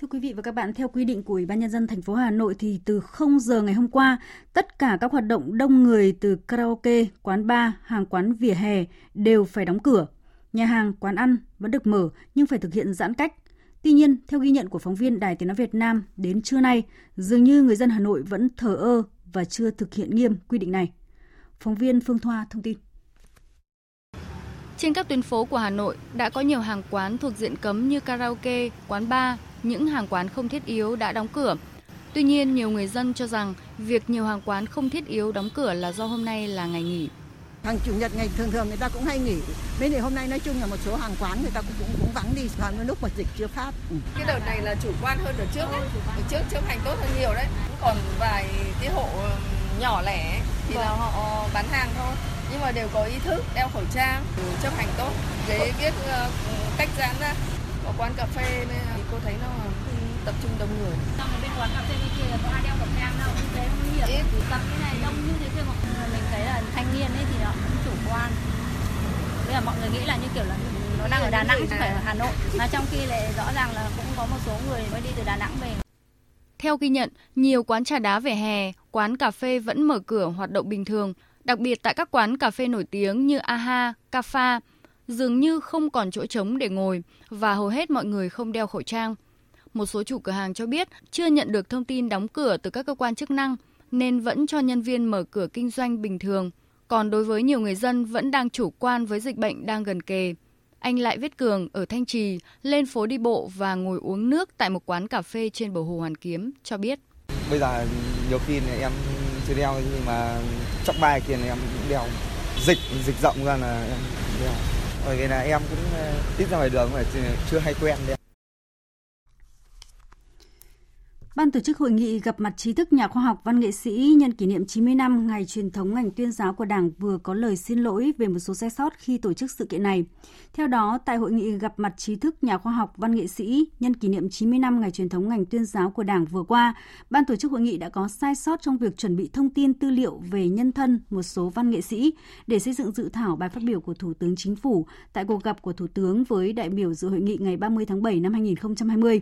Thưa quý vị và các bạn, theo quy định của Ủy ban nhân dân thành phố Hà Nội thì từ 0 giờ ngày hôm qua, tất cả các hoạt động đông người từ karaoke, quán bar, hàng quán vỉa hè đều phải đóng cửa. Nhà hàng, quán ăn vẫn được mở nhưng phải thực hiện giãn cách. Tuy nhiên, theo ghi nhận của phóng viên Đài Tiếng nói Việt Nam, đến trưa nay, dường như người dân Hà Nội vẫn thờ ơ và chưa thực hiện nghiêm quy định này. Phóng viên Phương Thoa thông tin. Trên các tuyến phố của Hà Nội đã có nhiều hàng quán thuộc diện cấm như karaoke, quán bar, những hàng quán không thiết yếu đã đóng cửa. Tuy nhiên, nhiều người dân cho rằng việc nhiều hàng quán không thiết yếu đóng cửa là do hôm nay là ngày nghỉ. Hàng chủ nhật ngày thường thường người ta cũng hay nghỉ. Mấy ngày hôm nay nói chung là một số hàng quán người ta cũng cũng, cũng vắng đi vào lúc mà dịch chưa phát. Ừ. Cái đợt này là chủ quan hơn đợt trước ấy. Đợt trước chấp hành tốt hơn nhiều đấy. Còn vài cái hộ nhỏ lẻ thì là vâng. họ bán hàng thôi nhưng mà đều có ý thức đeo khẩu trang chấp hành tốt cái biết ờ, cách giãn ra ở quán cà phê nên thì cô thấy nó tập trung đông người trong bên quán cà phê bên kia có ai đeo khẩu trang đâu như thế nguy hiểm tập cái này đông như thế kia mình thấy là thanh niên ấy thì họ cũng chủ quan bây giờ mọi người nghĩ là như kiểu là nó đang ở Đà Nẵng chứ phải ở Hà Nội. Mà trong khi lại rõ ràng là cũng có một số người mới đi từ Đà Nẵng về. Theo ghi nhận, nhiều quán trà đá về hè, quán cà phê vẫn mở cửa hoạt động bình thường, đặc biệt tại các quán cà phê nổi tiếng như Aha, Cafa, dường như không còn chỗ trống để ngồi và hầu hết mọi người không đeo khẩu trang. Một số chủ cửa hàng cho biết chưa nhận được thông tin đóng cửa từ các cơ quan chức năng nên vẫn cho nhân viên mở cửa kinh doanh bình thường. Còn đối với nhiều người dân vẫn đang chủ quan với dịch bệnh đang gần kề. Anh Lại Viết Cường ở Thanh Trì lên phố đi bộ và ngồi uống nước tại một quán cà phê trên bờ hồ Hoàn Kiếm, cho biết. Bây giờ nhiều khi em chưa đeo, nhưng mà trong bài kia em cũng đeo. Dịch dịch rộng ra là em đeo. Bởi vì là em cũng ờ, ít ra ngoài đường mà chưa hay quen đấy Ban tổ chức hội nghị gặp mặt trí thức nhà khoa học văn nghệ sĩ nhân kỷ niệm 90 năm ngày truyền thống ngành tuyên giáo của Đảng vừa có lời xin lỗi về một số sai sót khi tổ chức sự kiện này. Theo đó, tại hội nghị gặp mặt trí thức nhà khoa học văn nghệ sĩ nhân kỷ niệm 90 năm ngày truyền thống ngành tuyên giáo của Đảng vừa qua, ban tổ chức hội nghị đã có sai sót trong việc chuẩn bị thông tin tư liệu về nhân thân một số văn nghệ sĩ để xây dựng dự thảo bài phát biểu của Thủ tướng Chính phủ tại cuộc gặp của Thủ tướng với đại biểu dự hội nghị ngày 30 tháng 7 năm 2020.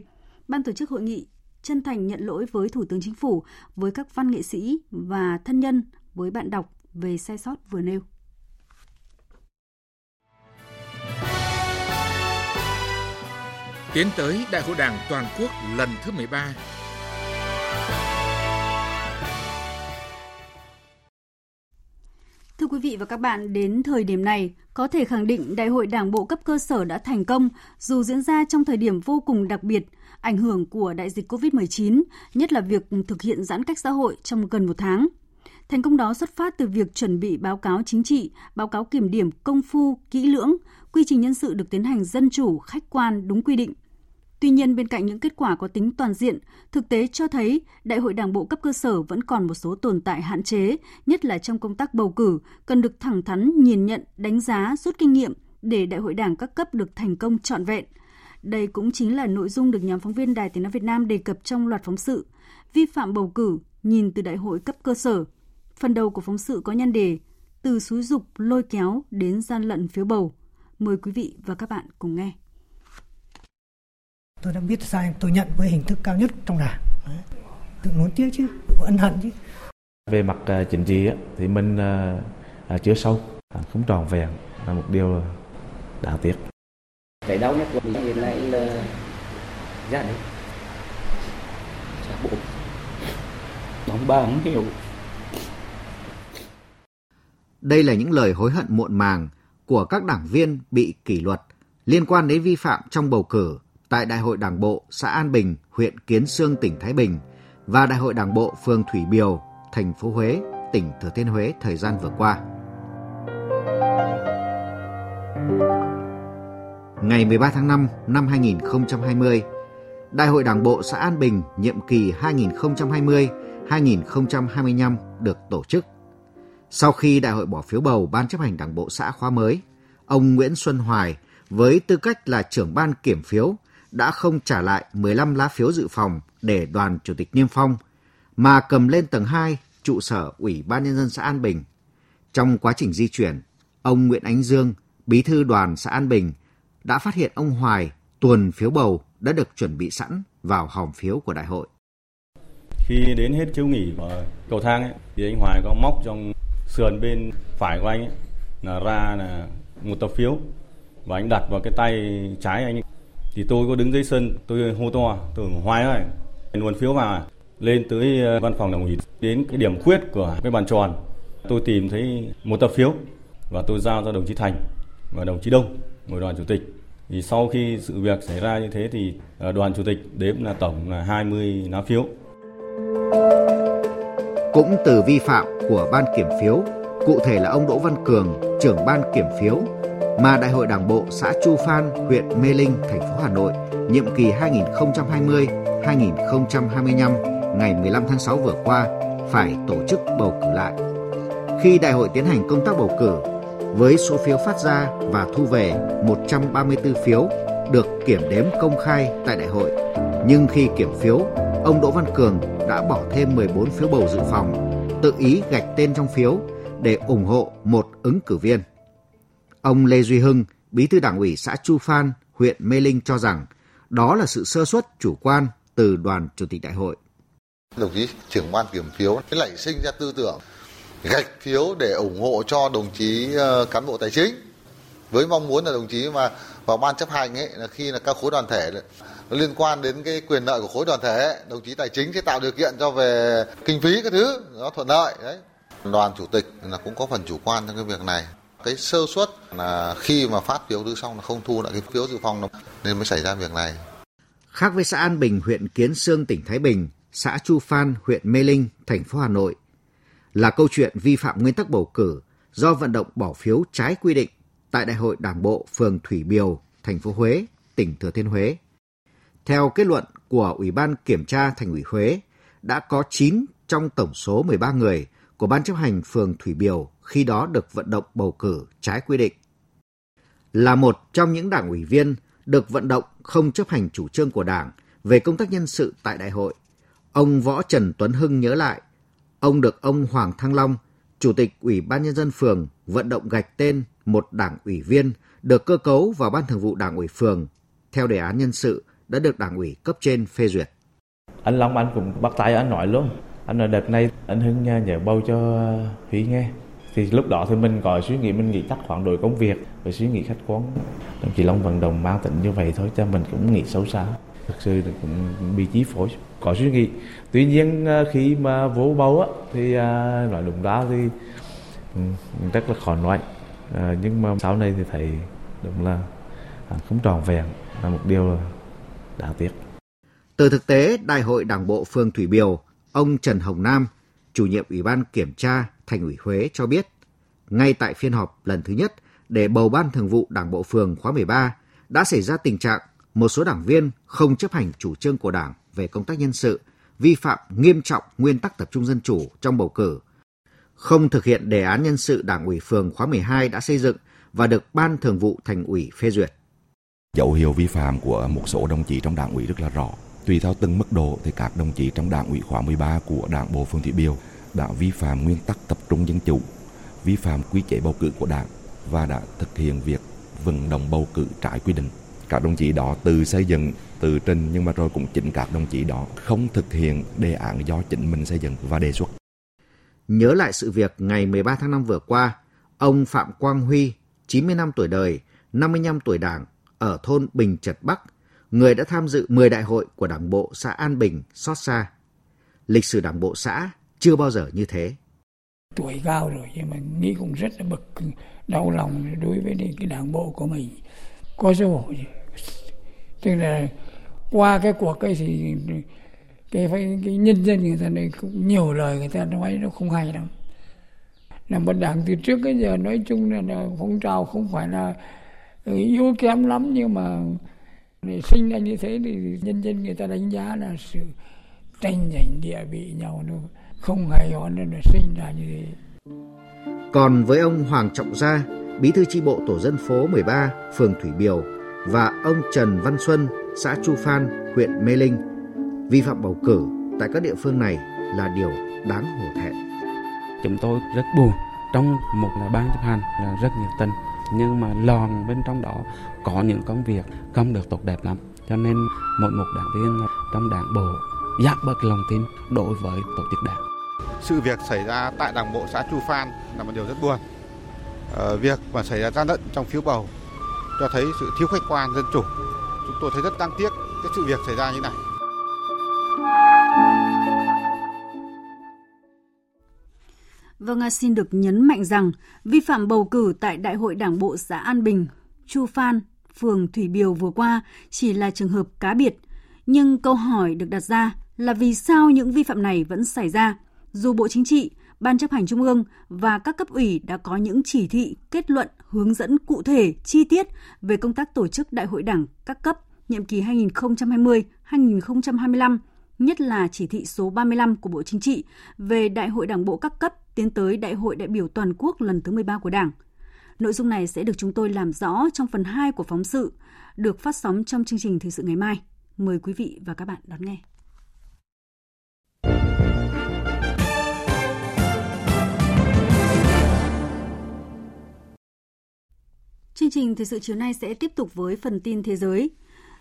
Ban tổ chức hội nghị chân thành nhận lỗi với Thủ tướng Chính phủ, với các văn nghệ sĩ và thân nhân, với bạn đọc về sai sót vừa nêu. Tiến tới Đại hội Đảng toàn quốc lần thứ 13. Thưa quý vị và các bạn, đến thời điểm này, có thể khẳng định Đại hội Đảng bộ cấp cơ sở đã thành công dù diễn ra trong thời điểm vô cùng đặc biệt, ảnh hưởng của đại dịch COVID-19, nhất là việc thực hiện giãn cách xã hội trong gần một tháng. Thành công đó xuất phát từ việc chuẩn bị báo cáo chính trị, báo cáo kiểm điểm công phu, kỹ lưỡng, quy trình nhân sự được tiến hành dân chủ, khách quan, đúng quy định. Tuy nhiên, bên cạnh những kết quả có tính toàn diện, thực tế cho thấy Đại hội Đảng bộ cấp cơ sở vẫn còn một số tồn tại hạn chế, nhất là trong công tác bầu cử, cần được thẳng thắn nhìn nhận, đánh giá, rút kinh nghiệm để Đại hội Đảng các cấp được thành công trọn vẹn – đây cũng chính là nội dung được nhóm phóng viên Đài Tiếng Nói Việt Nam đề cập trong loạt phóng sự Vi phạm bầu cử nhìn từ đại hội cấp cơ sở. Phần đầu của phóng sự có nhân đề Từ xúi dục lôi kéo đến gian lận phiếu bầu. Mời quý vị và các bạn cùng nghe. Tôi đã biết sai, tôi nhận với hình thức cao nhất trong đảng. Tự nuối tiếc chứ, tự ân hận chứ. Về mặt uh, chính trị thì mình uh, uh, chưa sâu, không tròn vẹn là một điều đáng tiếc cái đau nhất của mình hiện nay là gia đình. Cha bố. Bóng ba không hiểu. Đây là những lời hối hận muộn màng của các đảng viên bị kỷ luật liên quan đến vi phạm trong bầu cử tại Đại hội Đảng bộ xã An Bình, huyện Kiến Sương, tỉnh Thái Bình và Đại hội Đảng bộ phường Thủy Biều, thành phố Huế, tỉnh Thừa Thiên Huế thời gian vừa qua. Ngày 13 tháng 5 năm 2020, Đại hội Đảng bộ xã An Bình nhiệm kỳ 2020-2025 được tổ chức. Sau khi đại hội bỏ phiếu bầu Ban chấp hành Đảng bộ xã khóa mới, ông Nguyễn Xuân Hoài với tư cách là trưởng ban kiểm phiếu đã không trả lại 15 lá phiếu dự phòng để đoàn chủ tịch niêm phong, mà cầm lên tầng 2 trụ sở Ủy ban Nhân dân xã An Bình. Trong quá trình di chuyển, ông Nguyễn Ánh Dương, bí thư đoàn xã An Bình, đã phát hiện ông Hoài tuần phiếu bầu đã được chuẩn bị sẵn vào hòm phiếu của đại hội. Khi đến hết chiếu nghỉ và cầu thang ấy, thì anh Hoài có móc trong sườn bên phải của anh ấy, là ra là một tập phiếu và anh đặt vào cái tay trái anh ấy. thì tôi có đứng dưới sân tôi hô to tôi Hoài ơi nguồn phiếu vào à? lên tới ờ, văn phòng đảng ủy đến cái điểm khuyết của cái bàn tròn tôi tìm thấy một tập phiếu và tôi giao cho đồng chí Thành và đồng chí Đông ngồi đoàn chủ tịch thì sau khi sự việc xảy ra như thế thì ờ, đoàn chủ tịch đếm là tổng là 20 lá phiếu. Cũng từ vi phạm của ban kiểm phiếu, cụ thể là ông Đỗ Văn Cường, trưởng ban kiểm phiếu, mà Đại hội Đảng bộ xã Chu Phan, huyện Mê Linh, thành phố Hà Nội, nhiệm kỳ 2020-2025 ngày 15 tháng 6 vừa qua phải tổ chức bầu cử lại. Khi đại hội tiến hành công tác bầu cử, với số phiếu phát ra và thu về 134 phiếu được kiểm đếm công khai tại đại hội. Nhưng khi kiểm phiếu, ông Đỗ Văn Cường đã bỏ thêm 14 phiếu bầu dự phòng, tự ý gạch tên trong phiếu để ủng hộ một ứng cử viên. Ông Lê Duy Hưng, Bí thư Đảng ủy xã Chu Phan, huyện Mê Linh cho rằng đó là sự sơ suất chủ quan từ đoàn chủ tịch đại hội. Đồng chí trưởng ban kiểm phiếu lại sinh ra tư tưởng gạch phiếu để ủng hộ cho đồng chí ờ, cán bộ tài chính. Với mong muốn là đồng chí mà vào ban chấp hành ấy, là khi là các khối đoàn thể nó liên quan đến cái quyền lợi của khối đoàn thể đồng chí tài chính sẽ tạo điều kiện cho về kinh phí các thứ, nó thuận lợi, đấy. Đoàn chủ tịch là cũng có phần chủ quan trong cái việc này. Cái sơ suất là khi mà phát phiếu thứ xong là không thu lại cái phiếu dự phòng nên mới xảy ra việc này. Khác với xã An Bình, huyện Kiến Sương, tỉnh Thái Bình, xã Chu Phan, huyện Mê Linh, thành phố Hà Nội là câu chuyện vi phạm nguyên tắc bầu cử do vận động bỏ phiếu trái quy định tại Đại hội Đảng bộ phường Thủy Biều, thành phố Huế, tỉnh Thừa Thiên Huế. Theo kết luận của Ủy ban Kiểm tra Thành ủy Huế, đã có 9 trong tổng số 13 người của Ban chấp hành phường Thủy Biều khi đó được vận động bầu cử trái quy định. Là một trong những đảng ủy viên được vận động không chấp hành chủ trương của Đảng về công tác nhân sự tại đại hội, ông Võ Trần Tuấn Hưng nhớ lại, ông được ông Hoàng Thăng Long, Chủ tịch Ủy ban Nhân dân phường vận động gạch tên một đảng ủy viên được cơ cấu vào Ban thường vụ Đảng ủy phường theo đề án nhân sự đã được Đảng ủy cấp trên phê duyệt. Anh Long anh cũng bắt tay anh nói luôn. Anh là đợt này anh Hưng à, nhờ bầu cho Thủy nghe. Thì lúc đó thì mình gọi suy nghĩ mình nghĩ tắt khoảng đổi công việc và suy nghĩ khách quan. Đồng chí Long vận động mang tính như vậy thôi cho mình cũng nghĩ xấu xa. Thực sự thì cũng bị chi phối có suy nghĩ. Tuy nhiên à, khi mà vô bầu á thì à, nói đúng ra thì ừ, rất là khó nói. À, nhưng mà sau này thì thấy đúng là à, không tròn vẹn là một điều đáng tiếc. Từ thực tế đại hội đảng bộ phường Thủy Biều ông Trần Hồng Nam chủ nhiệm ủy ban kiểm tra thành ủy Huế cho biết ngay tại phiên họp lần thứ nhất để bầu ban thường vụ đảng bộ phường khóa 13 đã xảy ra tình trạng một số đảng viên không chấp hành chủ trương của đảng về công tác nhân sự, vi phạm nghiêm trọng nguyên tắc tập trung dân chủ trong bầu cử, không thực hiện đề án nhân sự Đảng ủy phường khóa 12 đã xây dựng và được Ban Thường vụ Thành ủy phê duyệt. Dấu hiệu vi phạm của một số đồng chí trong Đảng ủy rất là rõ. Tùy theo từng mức độ thì các đồng chí trong Đảng ủy khóa 13 của Đảng bộ phường Thị Biều đã vi phạm nguyên tắc tập trung dân chủ, vi phạm quy chế bầu cử của Đảng và đã thực hiện việc vận động bầu cử trái quy định. Các đồng chí đó từ xây dựng từ trình nhưng mà rồi cũng chính các đồng chí đó không thực hiện đề án do chính mình xây dựng và đề xuất. Nhớ lại sự việc ngày 13 tháng 5 vừa qua, ông Phạm Quang Huy, 90 năm tuổi đời, 55 tuổi đảng, ở thôn Bình Trật Bắc, người đã tham dự 10 đại hội của đảng bộ xã An Bình, xót xa. Lịch sử đảng bộ xã chưa bao giờ như thế. Tuổi cao rồi nhưng mà nghĩ cũng rất là bực đau lòng đối với cái đảng bộ của mình. Có dấu gì. Tức là qua cái cuộc ấy thì cái cái, cái nhân dân người ta này cũng nhiều lời người ta nói nó không hay đâu là một đảng từ trước đến giờ nói chung là, là phong trào không phải là ừ, yếu kém lắm nhưng mà để sinh ra như thế thì nhân dân người ta đánh giá là sự tranh giành địa vị nhau nó không hài hòa nên là sinh ra như thế. Còn với ông Hoàng Trọng Gia, bí thư chi bộ tổ dân phố 13, phường Thủy Biều và ông Trần Văn Xuân, xã Chu Phan, huyện Mê Linh. Vi phạm bầu cử tại các địa phương này là điều đáng hổ thẹn. Chúng tôi rất buồn trong một là ban chấp hành là rất nhiệt tình nhưng mà lòn bên trong đó có những công việc không được tốt đẹp lắm cho nên mỗi một đảng viên trong đảng bộ giảm bớt lòng tin đối với tổ chức đảng. Sự việc xảy ra tại đảng bộ xã Chu Phan là một điều rất buồn. Ờ, việc mà xảy ra gian lận trong phiếu bầu cho thấy sự thiếu khách quan dân chủ. Tôi thấy rất đáng tiếc cái sự việc xảy ra như này. Vâng, xin được nhấn mạnh rằng vi phạm bầu cử tại Đại hội Đảng bộ xã An Bình, Chu Phan, phường Thủy Biều vừa qua chỉ là trường hợp cá biệt. Nhưng câu hỏi được đặt ra là vì sao những vi phạm này vẫn xảy ra? Dù Bộ Chính trị, Ban chấp hành Trung ương và các cấp ủy đã có những chỉ thị, kết luận, hướng dẫn cụ thể, chi tiết về công tác tổ chức Đại hội Đảng các cấp nhiệm kỳ 2020-2025, nhất là chỉ thị số 35 của Bộ Chính trị về Đại hội Đảng bộ các cấp tiến tới Đại hội đại biểu toàn quốc lần thứ 13 của Đảng. Nội dung này sẽ được chúng tôi làm rõ trong phần 2 của phóng sự, được phát sóng trong chương trình Thời sự ngày mai. Mời quý vị và các bạn đón nghe. Chương trình thời sự chiều nay sẽ tiếp tục với phần tin thế giới.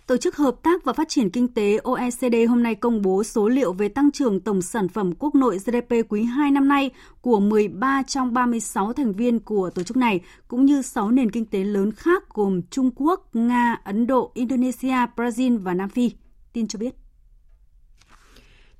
Tổ chức Hợp tác và Phát triển Kinh tế OECD hôm nay công bố số liệu về tăng trưởng tổng sản phẩm quốc nội GDP quý 2 năm nay của 13 trong 36 thành viên của tổ chức này, cũng như 6 nền kinh tế lớn khác gồm Trung Quốc, Nga, Ấn Độ, Indonesia, Brazil và Nam Phi. Tin cho biết.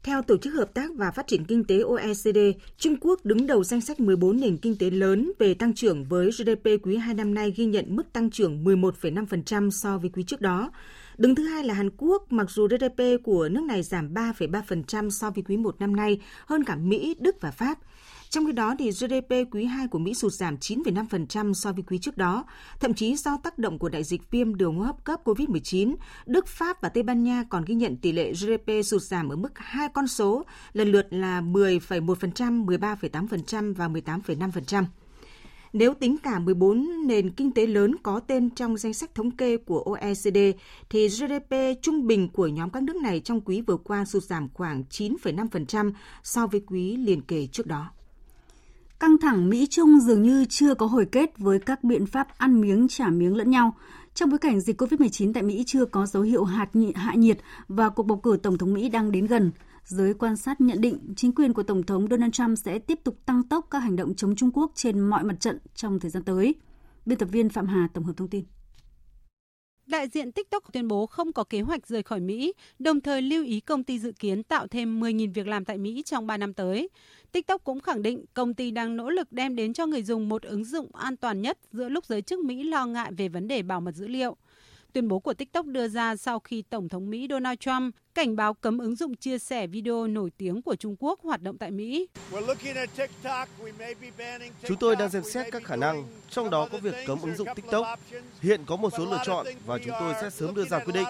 Theo Tổ chức Hợp tác và Phát triển Kinh tế OECD, Trung Quốc đứng đầu danh sách 14 nền kinh tế lớn về tăng trưởng với GDP quý 2 năm nay ghi nhận mức tăng trưởng 11,5% so với quý trước đó. Đứng thứ hai là Hàn Quốc, mặc dù GDP của nước này giảm 3,3% so với quý 1 năm nay, hơn cả Mỹ, Đức và Pháp. Trong khi đó, thì GDP quý 2 của Mỹ sụt giảm 9,5% so với quý trước đó, thậm chí do tác động của đại dịch viêm đường hô hấp cấp COVID-19, Đức, Pháp và Tây Ban Nha còn ghi nhận tỷ lệ GDP sụt giảm ở mức hai con số, lần lượt là 10,1%, 13,8% và 18,5%. Nếu tính cả 14 nền kinh tế lớn có tên trong danh sách thống kê của OECD, thì GDP trung bình của nhóm các nước này trong quý vừa qua sụt giảm khoảng 9,5% so với quý liền kề trước đó. Căng thẳng Mỹ-Trung dường như chưa có hồi kết với các biện pháp ăn miếng trả miếng lẫn nhau. Trong bối cảnh dịch COVID-19 tại Mỹ chưa có dấu hiệu hạt hạ nhiệt và cuộc bầu cử Tổng thống Mỹ đang đến gần, giới quan sát nhận định chính quyền của Tổng thống Donald Trump sẽ tiếp tục tăng tốc các hành động chống Trung Quốc trên mọi mặt trận trong thời gian tới. Biên tập viên Phạm Hà tổng hợp thông tin. Đại diện TikTok tuyên bố không có kế hoạch rời khỏi Mỹ, đồng thời lưu ý công ty dự kiến tạo thêm 10.000 việc làm tại Mỹ trong 3 năm tới. TikTok cũng khẳng định công ty đang nỗ lực đem đến cho người dùng một ứng dụng an toàn nhất giữa lúc giới chức Mỹ lo ngại về vấn đề bảo mật dữ liệu. Tuyên bố của TikTok đưa ra sau khi Tổng thống Mỹ Donald Trump cảnh báo cấm ứng dụng chia sẻ video nổi tiếng của Trung Quốc hoạt động tại Mỹ. Chúng tôi đang xem xét các khả năng, trong đó có việc cấm ứng dụng TikTok. Hiện có một số lựa chọn và chúng tôi sẽ sớm đưa ra quyết định.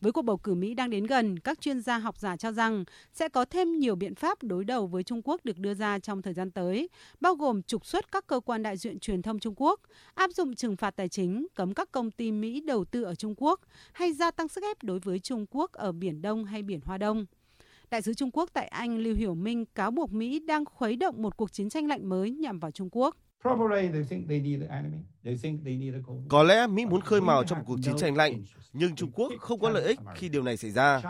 Với cuộc bầu cử Mỹ đang đến gần, các chuyên gia học giả cho rằng sẽ có thêm nhiều biện pháp đối đầu với Trung Quốc được đưa ra trong thời gian tới, bao gồm trục xuất các cơ quan đại diện truyền thông Trung Quốc, áp dụng trừng phạt tài chính, cấm các công ty Mỹ đầu tư ở Trung Quốc hay gia tăng sức ép đối với Trung Quốc ở Biển Đông hay Biển Hoa Đông. Đại sứ Trung Quốc tại Anh Lưu Hiểu Minh cáo buộc Mỹ đang khuấy động một cuộc chiến tranh lạnh mới nhằm vào Trung Quốc. Có lẽ Mỹ muốn khơi mào trong một cuộc chiến tranh lạnh, nhưng Trung Quốc không có lợi ích khi điều này xảy ra.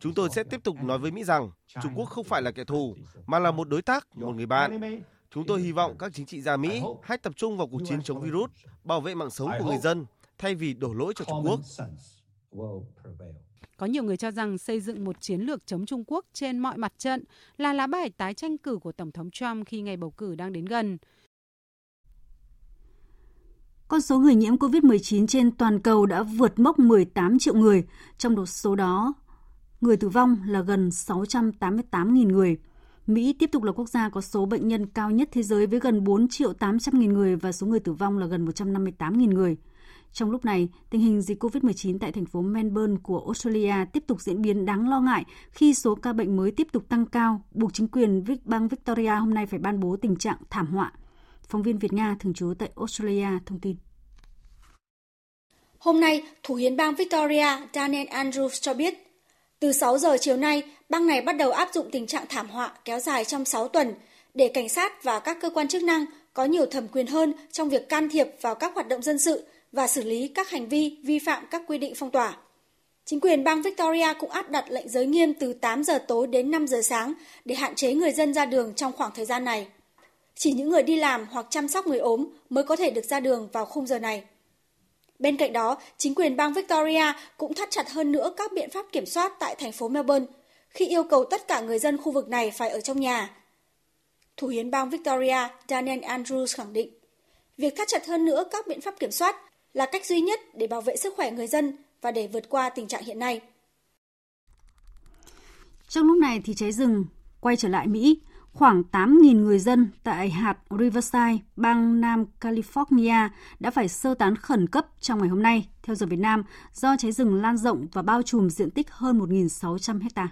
Chúng tôi sẽ tiếp tục nói với Mỹ rằng Trung Quốc không phải là kẻ thù, mà là một đối tác, một người bạn. Chúng tôi hy vọng các chính trị gia Mỹ hãy tập trung vào cuộc chiến chống virus, bảo vệ mạng sống của người dân, thay vì đổ lỗi cho Trung Quốc. Có nhiều người cho rằng xây dựng một chiến lược chống Trung Quốc trên mọi mặt trận là lá bài tái tranh cử của Tổng thống Trump khi ngày bầu cử đang đến gần. Con số người nhiễm COVID-19 trên toàn cầu đã vượt mốc 18 triệu người, trong số đó người tử vong là gần 688.000 người. Mỹ tiếp tục là quốc gia có số bệnh nhân cao nhất thế giới với gần 4 triệu 800 nghìn người và số người tử vong là gần 158 nghìn người. Trong lúc này, tình hình dịch COVID-19 tại thành phố Melbourne của Australia tiếp tục diễn biến đáng lo ngại khi số ca bệnh mới tiếp tục tăng cao, buộc chính quyền bang Victoria hôm nay phải ban bố tình trạng thảm họa. Phóng viên Việt Nga thường trú tại Australia thông tin. Hôm nay, Thủ hiến bang Victoria Daniel Andrews cho biết, từ 6 giờ chiều nay, bang này bắt đầu áp dụng tình trạng thảm họa kéo dài trong 6 tuần để cảnh sát và các cơ quan chức năng có nhiều thẩm quyền hơn trong việc can thiệp vào các hoạt động dân sự và xử lý các hành vi vi phạm các quy định phong tỏa. Chính quyền bang Victoria cũng áp đặt lệnh giới nghiêm từ 8 giờ tối đến 5 giờ sáng để hạn chế người dân ra đường trong khoảng thời gian này. Chỉ những người đi làm hoặc chăm sóc người ốm mới có thể được ra đường vào khung giờ này. Bên cạnh đó, chính quyền bang Victoria cũng thắt chặt hơn nữa các biện pháp kiểm soát tại thành phố Melbourne khi yêu cầu tất cả người dân khu vực này phải ở trong nhà. Thủ hiến bang Victoria Daniel Andrews khẳng định, việc thắt chặt hơn nữa các biện pháp kiểm soát là cách duy nhất để bảo vệ sức khỏe người dân và để vượt qua tình trạng hiện nay. Trong lúc này thì cháy rừng quay trở lại Mỹ, khoảng 8.000 người dân tại hạt Riverside, bang Nam California đã phải sơ tán khẩn cấp trong ngày hôm nay, theo giờ Việt Nam, do cháy rừng lan rộng và bao trùm diện tích hơn 1.600 hecta.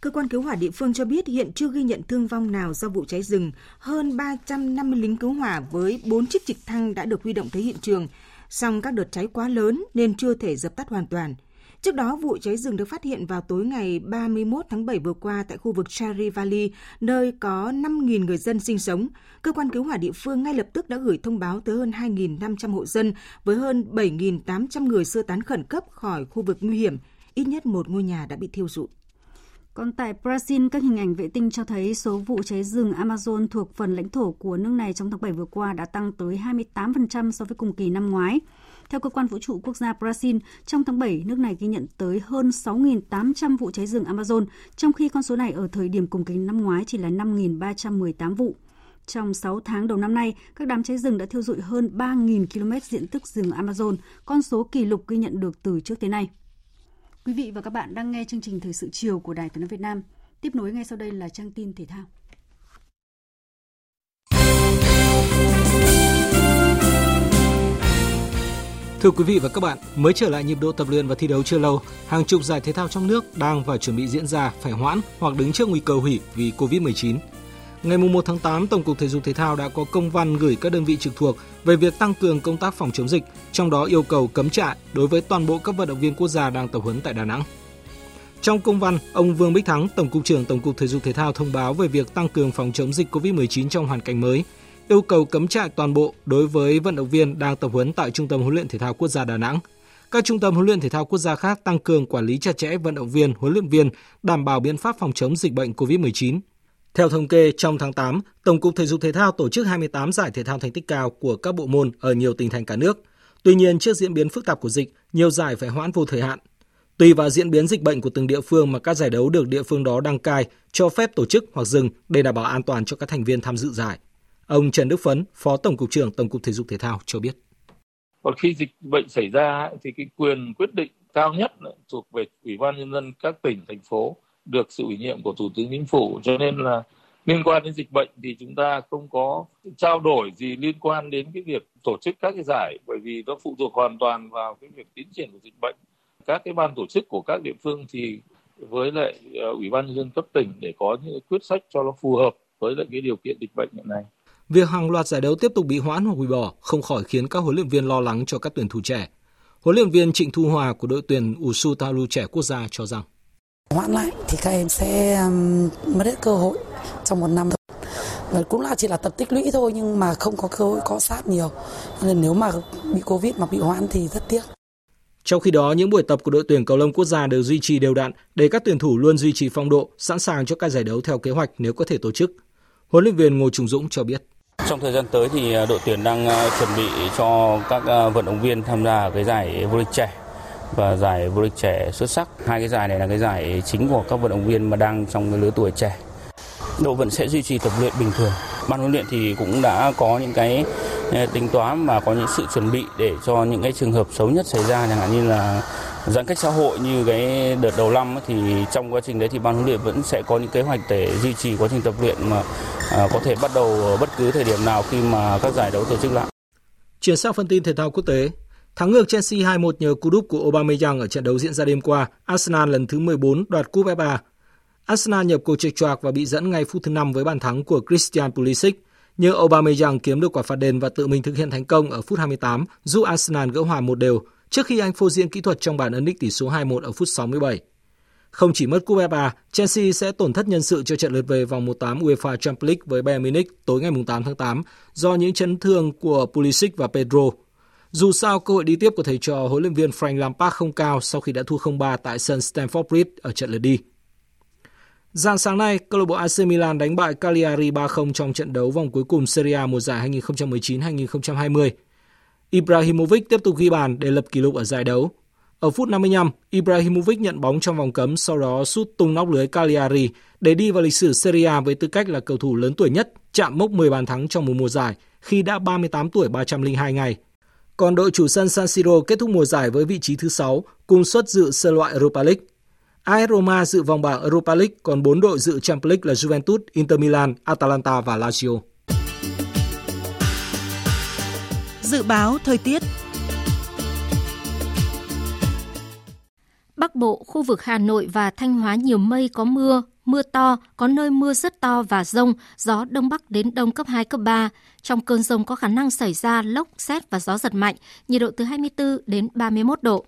Cơ quan cứu hỏa địa phương cho biết hiện chưa ghi nhận thương vong nào do vụ cháy rừng. Hơn 350 lính cứu hỏa với 4 chiếc trực thăng đã được huy động tới hiện trường. Song các đợt cháy quá lớn nên chưa thể dập tắt hoàn toàn. Trước đó, vụ cháy rừng được phát hiện vào tối ngày 31 tháng 7 vừa qua tại khu vực Cherry Valley, nơi có 5.000 người dân sinh sống. Cơ quan cứu hỏa địa phương ngay lập tức đã gửi thông báo tới hơn 2.500 hộ dân với hơn 7.800 người sơ tán khẩn cấp khỏi khu vực nguy hiểm. Ít nhất một ngôi nhà đã bị thiêu rụi. Còn tại Brazil, các hình ảnh vệ tinh cho thấy số vụ cháy rừng Amazon thuộc phần lãnh thổ của nước này trong tháng 7 vừa qua đã tăng tới 28% so với cùng kỳ năm ngoái. Theo cơ quan vũ trụ quốc gia Brazil, trong tháng 7, nước này ghi nhận tới hơn 6.800 vụ cháy rừng Amazon, trong khi con số này ở thời điểm cùng kỳ năm ngoái chỉ là 5.318 vụ. Trong 6 tháng đầu năm nay, các đám cháy rừng đã thiêu dụi hơn 3.000 km diện tích rừng Amazon, con số kỷ lục ghi nhận được từ trước tới nay. Quý vị và các bạn đang nghe chương trình Thời sự chiều của Đài Tiếng nói Việt Nam. Tiếp nối ngay sau đây là trang tin thể thao. Thưa quý vị và các bạn, mới trở lại nhịp độ tập luyện và thi đấu chưa lâu, hàng chục giải thể thao trong nước đang và chuẩn bị diễn ra phải hoãn hoặc đứng trước nguy cơ hủy vì Covid-19. Ngày 1 tháng 8, Tổng cục Thể dục Thể thao đã có công văn gửi các đơn vị trực thuộc về việc tăng cường công tác phòng chống dịch, trong đó yêu cầu cấm trại đối với toàn bộ các vận động viên quốc gia đang tập huấn tại Đà Nẵng. Trong công văn, ông Vương Bích Thắng, Tổng cục trưởng Tổng cục Thể dục Thể thao thông báo về việc tăng cường phòng chống dịch COVID-19 trong hoàn cảnh mới, yêu cầu cấm trại toàn bộ đối với vận động viên đang tập huấn tại Trung tâm huấn luyện thể thao quốc gia Đà Nẵng. Các trung tâm huấn luyện thể thao quốc gia khác tăng cường quản lý chặt chẽ vận động viên, huấn luyện viên, đảm bảo biện pháp phòng chống dịch bệnh COVID-19. Theo thống kê, trong tháng 8, Tổng cục Thể dục Thể thao tổ chức 28 giải thể thao thành tích cao của các bộ môn ở nhiều tỉnh thành cả nước. Tuy nhiên, trước diễn biến phức tạp của dịch, nhiều giải phải hoãn vô thời hạn. Tùy vào diễn biến dịch bệnh của từng địa phương mà các giải đấu được địa phương đó đăng cai, cho phép tổ chức hoặc dừng để đảm bảo an toàn cho các thành viên tham dự giải. Ông Trần Đức Phấn, Phó Tổng cục trưởng Tổng cục Thể dục Thể thao cho biết. Còn khi dịch bệnh xảy ra thì cái quyền quyết định cao nhất thuộc về Ủy ban nhân dân các tỉnh thành phố được sự ủy nhiệm của Thủ tướng Chính phủ cho nên là liên quan đến dịch bệnh thì chúng ta không có trao đổi gì liên quan đến cái việc tổ chức các cái giải bởi vì nó phụ thuộc hoàn toàn vào cái việc tiến triển của dịch bệnh các cái ban tổ chức của các địa phương thì với lại ờ, ủy ban nhân dân cấp tỉnh để có những quyết sách cho nó phù hợp với lại cái điều kiện dịch bệnh hiện nay. Việc hàng loạt giải đấu tiếp tục bị hoãn hoặc hủy bỏ không khỏi khiến các huấn luyện viên lo lắng cho các tuyển thủ trẻ. Huấn luyện viên Trịnh Thu Hòa của đội tuyển Usu Talu trẻ quốc gia cho rằng hoãn lại thì các em sẽ mất hết cơ hội trong một năm thôi. Cũng là chỉ là tập tích lũy thôi nhưng mà không có cơ hội có sát nhiều. Nên nếu mà bị Covid mà bị hoãn thì rất tiếc. Trong khi đó, những buổi tập của đội tuyển cầu lông quốc gia đều duy trì đều đặn để các tuyển thủ luôn duy trì phong độ, sẵn sàng cho các giải đấu theo kế hoạch nếu có thể tổ chức. Huấn luyện viên Ngô Trung Dũng cho biết. Trong thời gian tới thì à, đội tuyển đang à, chuẩn bị cho các à, vận động viên tham gia cái giải vô địch trẻ và giải vô địch trẻ xuất sắc. Hai cái giải này là cái giải chính của các vận động viên mà đang trong cái lứa tuổi trẻ. Đội vẫn sẽ duy trì tập luyện bình thường. Ban huấn luyện thì cũng đã có những cái tính toán và có những sự chuẩn bị để cho những cái trường hợp xấu nhất xảy ra, chẳng hạn như là giãn cách xã hội như cái đợt đầu năm thì trong quá trình đấy thì ban huấn luyện vẫn sẽ có những kế hoạch để duy trì quá trình tập luyện mà à, có thể bắt đầu bất cứ thời điểm nào khi mà các giải đấu tổ chức lại. Chuyển sang phần tin thể thao quốc tế, Thắng ngược Chelsea 2-1 nhờ cú đúp của Aubameyang ở trận đấu diễn ra đêm qua, Arsenal lần thứ 14 đoạt cúp FA. Arsenal nhập cuộc trịch choạc và bị dẫn ngay phút thứ 5 với bàn thắng của Christian Pulisic. Nhưng Aubameyang kiếm được quả phạt đền và tự mình thực hiện thành công ở phút 28, giúp Arsenal gỡ hòa một đều trước khi anh phô diễn kỹ thuật trong bàn ấn định tỷ số 2-1 ở phút 67. Không chỉ mất cúp FA, Chelsea sẽ tổn thất nhân sự cho trận lượt về vòng 1/8 UEFA Champions League với Bayern Munich tối ngày 8 tháng 8 do những chấn thương của Pulisic và Pedro. Dù sao, cơ hội đi tiếp của thầy trò huấn luyện viên Frank Lampard không cao sau khi đã thua 0-3 tại sân Stamford Bridge ở trận lượt đi. Dạng sáng nay, câu lạc bộ AC Milan đánh bại Cagliari 3-0 trong trận đấu vòng cuối cùng Serie A mùa giải 2019-2020. Ibrahimovic tiếp tục ghi bàn để lập kỷ lục ở giải đấu. Ở phút 55, Ibrahimovic nhận bóng trong vòng cấm sau đó sút tung nóc lưới Cagliari để đi vào lịch sử Serie A với tư cách là cầu thủ lớn tuổi nhất chạm mốc 10 bàn thắng trong một mùa giải khi đã 38 tuổi 302 ngày. Còn đội chủ sân San Siro kết thúc mùa giải với vị trí thứ 6 cùng suất dự sơ loại Europa League. AS Roma dự vòng bảng Europa League, còn 4 đội dự Champions League là Juventus, Inter Milan, Atalanta và Lazio. Dự báo thời tiết Bắc Bộ, khu vực Hà Nội và Thanh Hóa nhiều mây có mưa, mưa to, có nơi mưa rất to và rông, gió đông bắc đến đông cấp 2, cấp 3. Trong cơn rông có khả năng xảy ra lốc, xét và gió giật mạnh, nhiệt độ từ 24 đến 31 độ.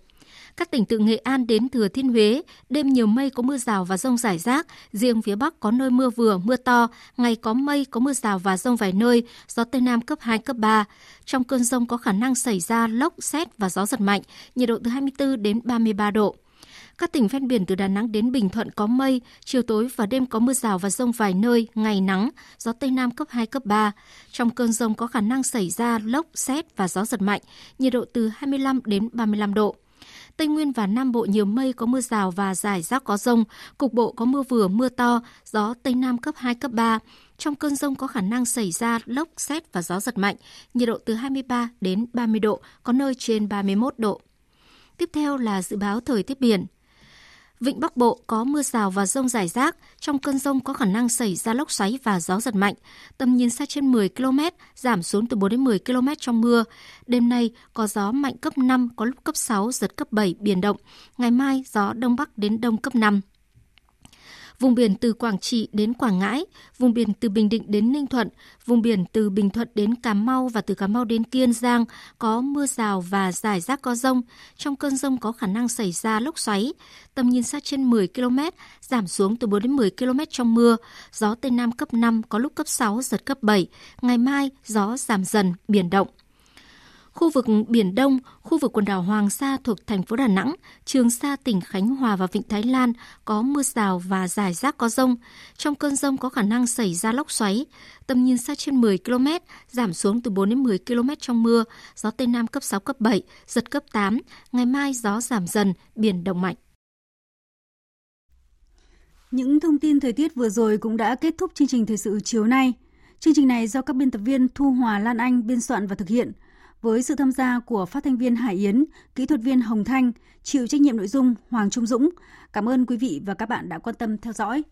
Các tỉnh từ Nghệ An đến Thừa Thiên Huế, đêm nhiều mây có mưa rào và rông rải rác, riêng phía Bắc có nơi mưa vừa, mưa to, ngày có mây có mưa rào và rông vài nơi, gió Tây Nam cấp 2, cấp 3. Trong cơn rông có khả năng xảy ra lốc, xét và gió giật mạnh, nhiệt độ từ 24 đến 33 độ. Các tỉnh ven biển từ Đà Nẵng đến Bình Thuận có mây, chiều tối và đêm có mưa rào và rông vài nơi, ngày nắng, gió Tây Nam cấp 2, cấp 3. Trong cơn rông có khả năng xảy ra lốc, xét và gió giật mạnh, nhiệt độ từ 25 đến 35 độ. Tây Nguyên và Nam Bộ nhiều mây có mưa rào và rải rác có rông, cục bộ có mưa vừa mưa to, gió Tây Nam cấp 2, cấp 3. Trong cơn rông có khả năng xảy ra lốc, xét và gió giật mạnh, nhiệt độ từ 23 đến 30 độ, có nơi trên 31 độ. Tiếp theo là dự báo thời tiết biển. Vịnh Bắc Bộ có mưa rào và rông rải rác, trong cơn rông có khả năng xảy ra lốc xoáy và gió giật mạnh. Tầm nhìn xa trên 10 km, giảm xuống từ 4 đến 10 km trong mưa. Đêm nay có gió mạnh cấp 5, có lúc cấp 6, giật cấp 7, biển động. Ngày mai gió đông bắc đến đông cấp 5. Vùng biển từ Quảng Trị đến Quảng Ngãi, vùng biển từ Bình Định đến Ninh Thuận, vùng biển từ Bình Thuận đến Cà Mau và từ Cà Mau đến Kiên Giang có mưa rào và rải rác có rông. Trong cơn rông có khả năng xảy ra lốc xoáy. Tầm nhìn xa trên 10 km, giảm xuống từ 4 đến 10 km trong mưa. Gió Tây Nam cấp 5, có lúc cấp 6, giật cấp 7. Ngày mai, gió giảm dần, biển động. Khu vực Biển Đông, khu vực quần đảo Hoàng Sa thuộc thành phố Đà Nẵng, Trường Sa tỉnh Khánh Hòa và Vịnh Thái Lan có mưa rào và rải rác có rông. Trong cơn rông có khả năng xảy ra lốc xoáy. Tầm nhìn xa trên 10 km, giảm xuống từ 4 đến 10 km trong mưa, gió Tây Nam cấp 6, cấp 7, giật cấp 8. Ngày mai gió giảm dần, biển động mạnh. Những thông tin thời tiết vừa rồi cũng đã kết thúc chương trình thời sự chiều nay. Chương trình này do các biên tập viên Thu Hòa Lan Anh biên soạn và thực hiện với sự tham gia của phát thanh viên Hải Yến, kỹ thuật viên Hồng Thanh, chịu trách nhiệm nội dung Hoàng Trung Dũng. Cảm ơn quý vị và các bạn đã quan tâm theo dõi.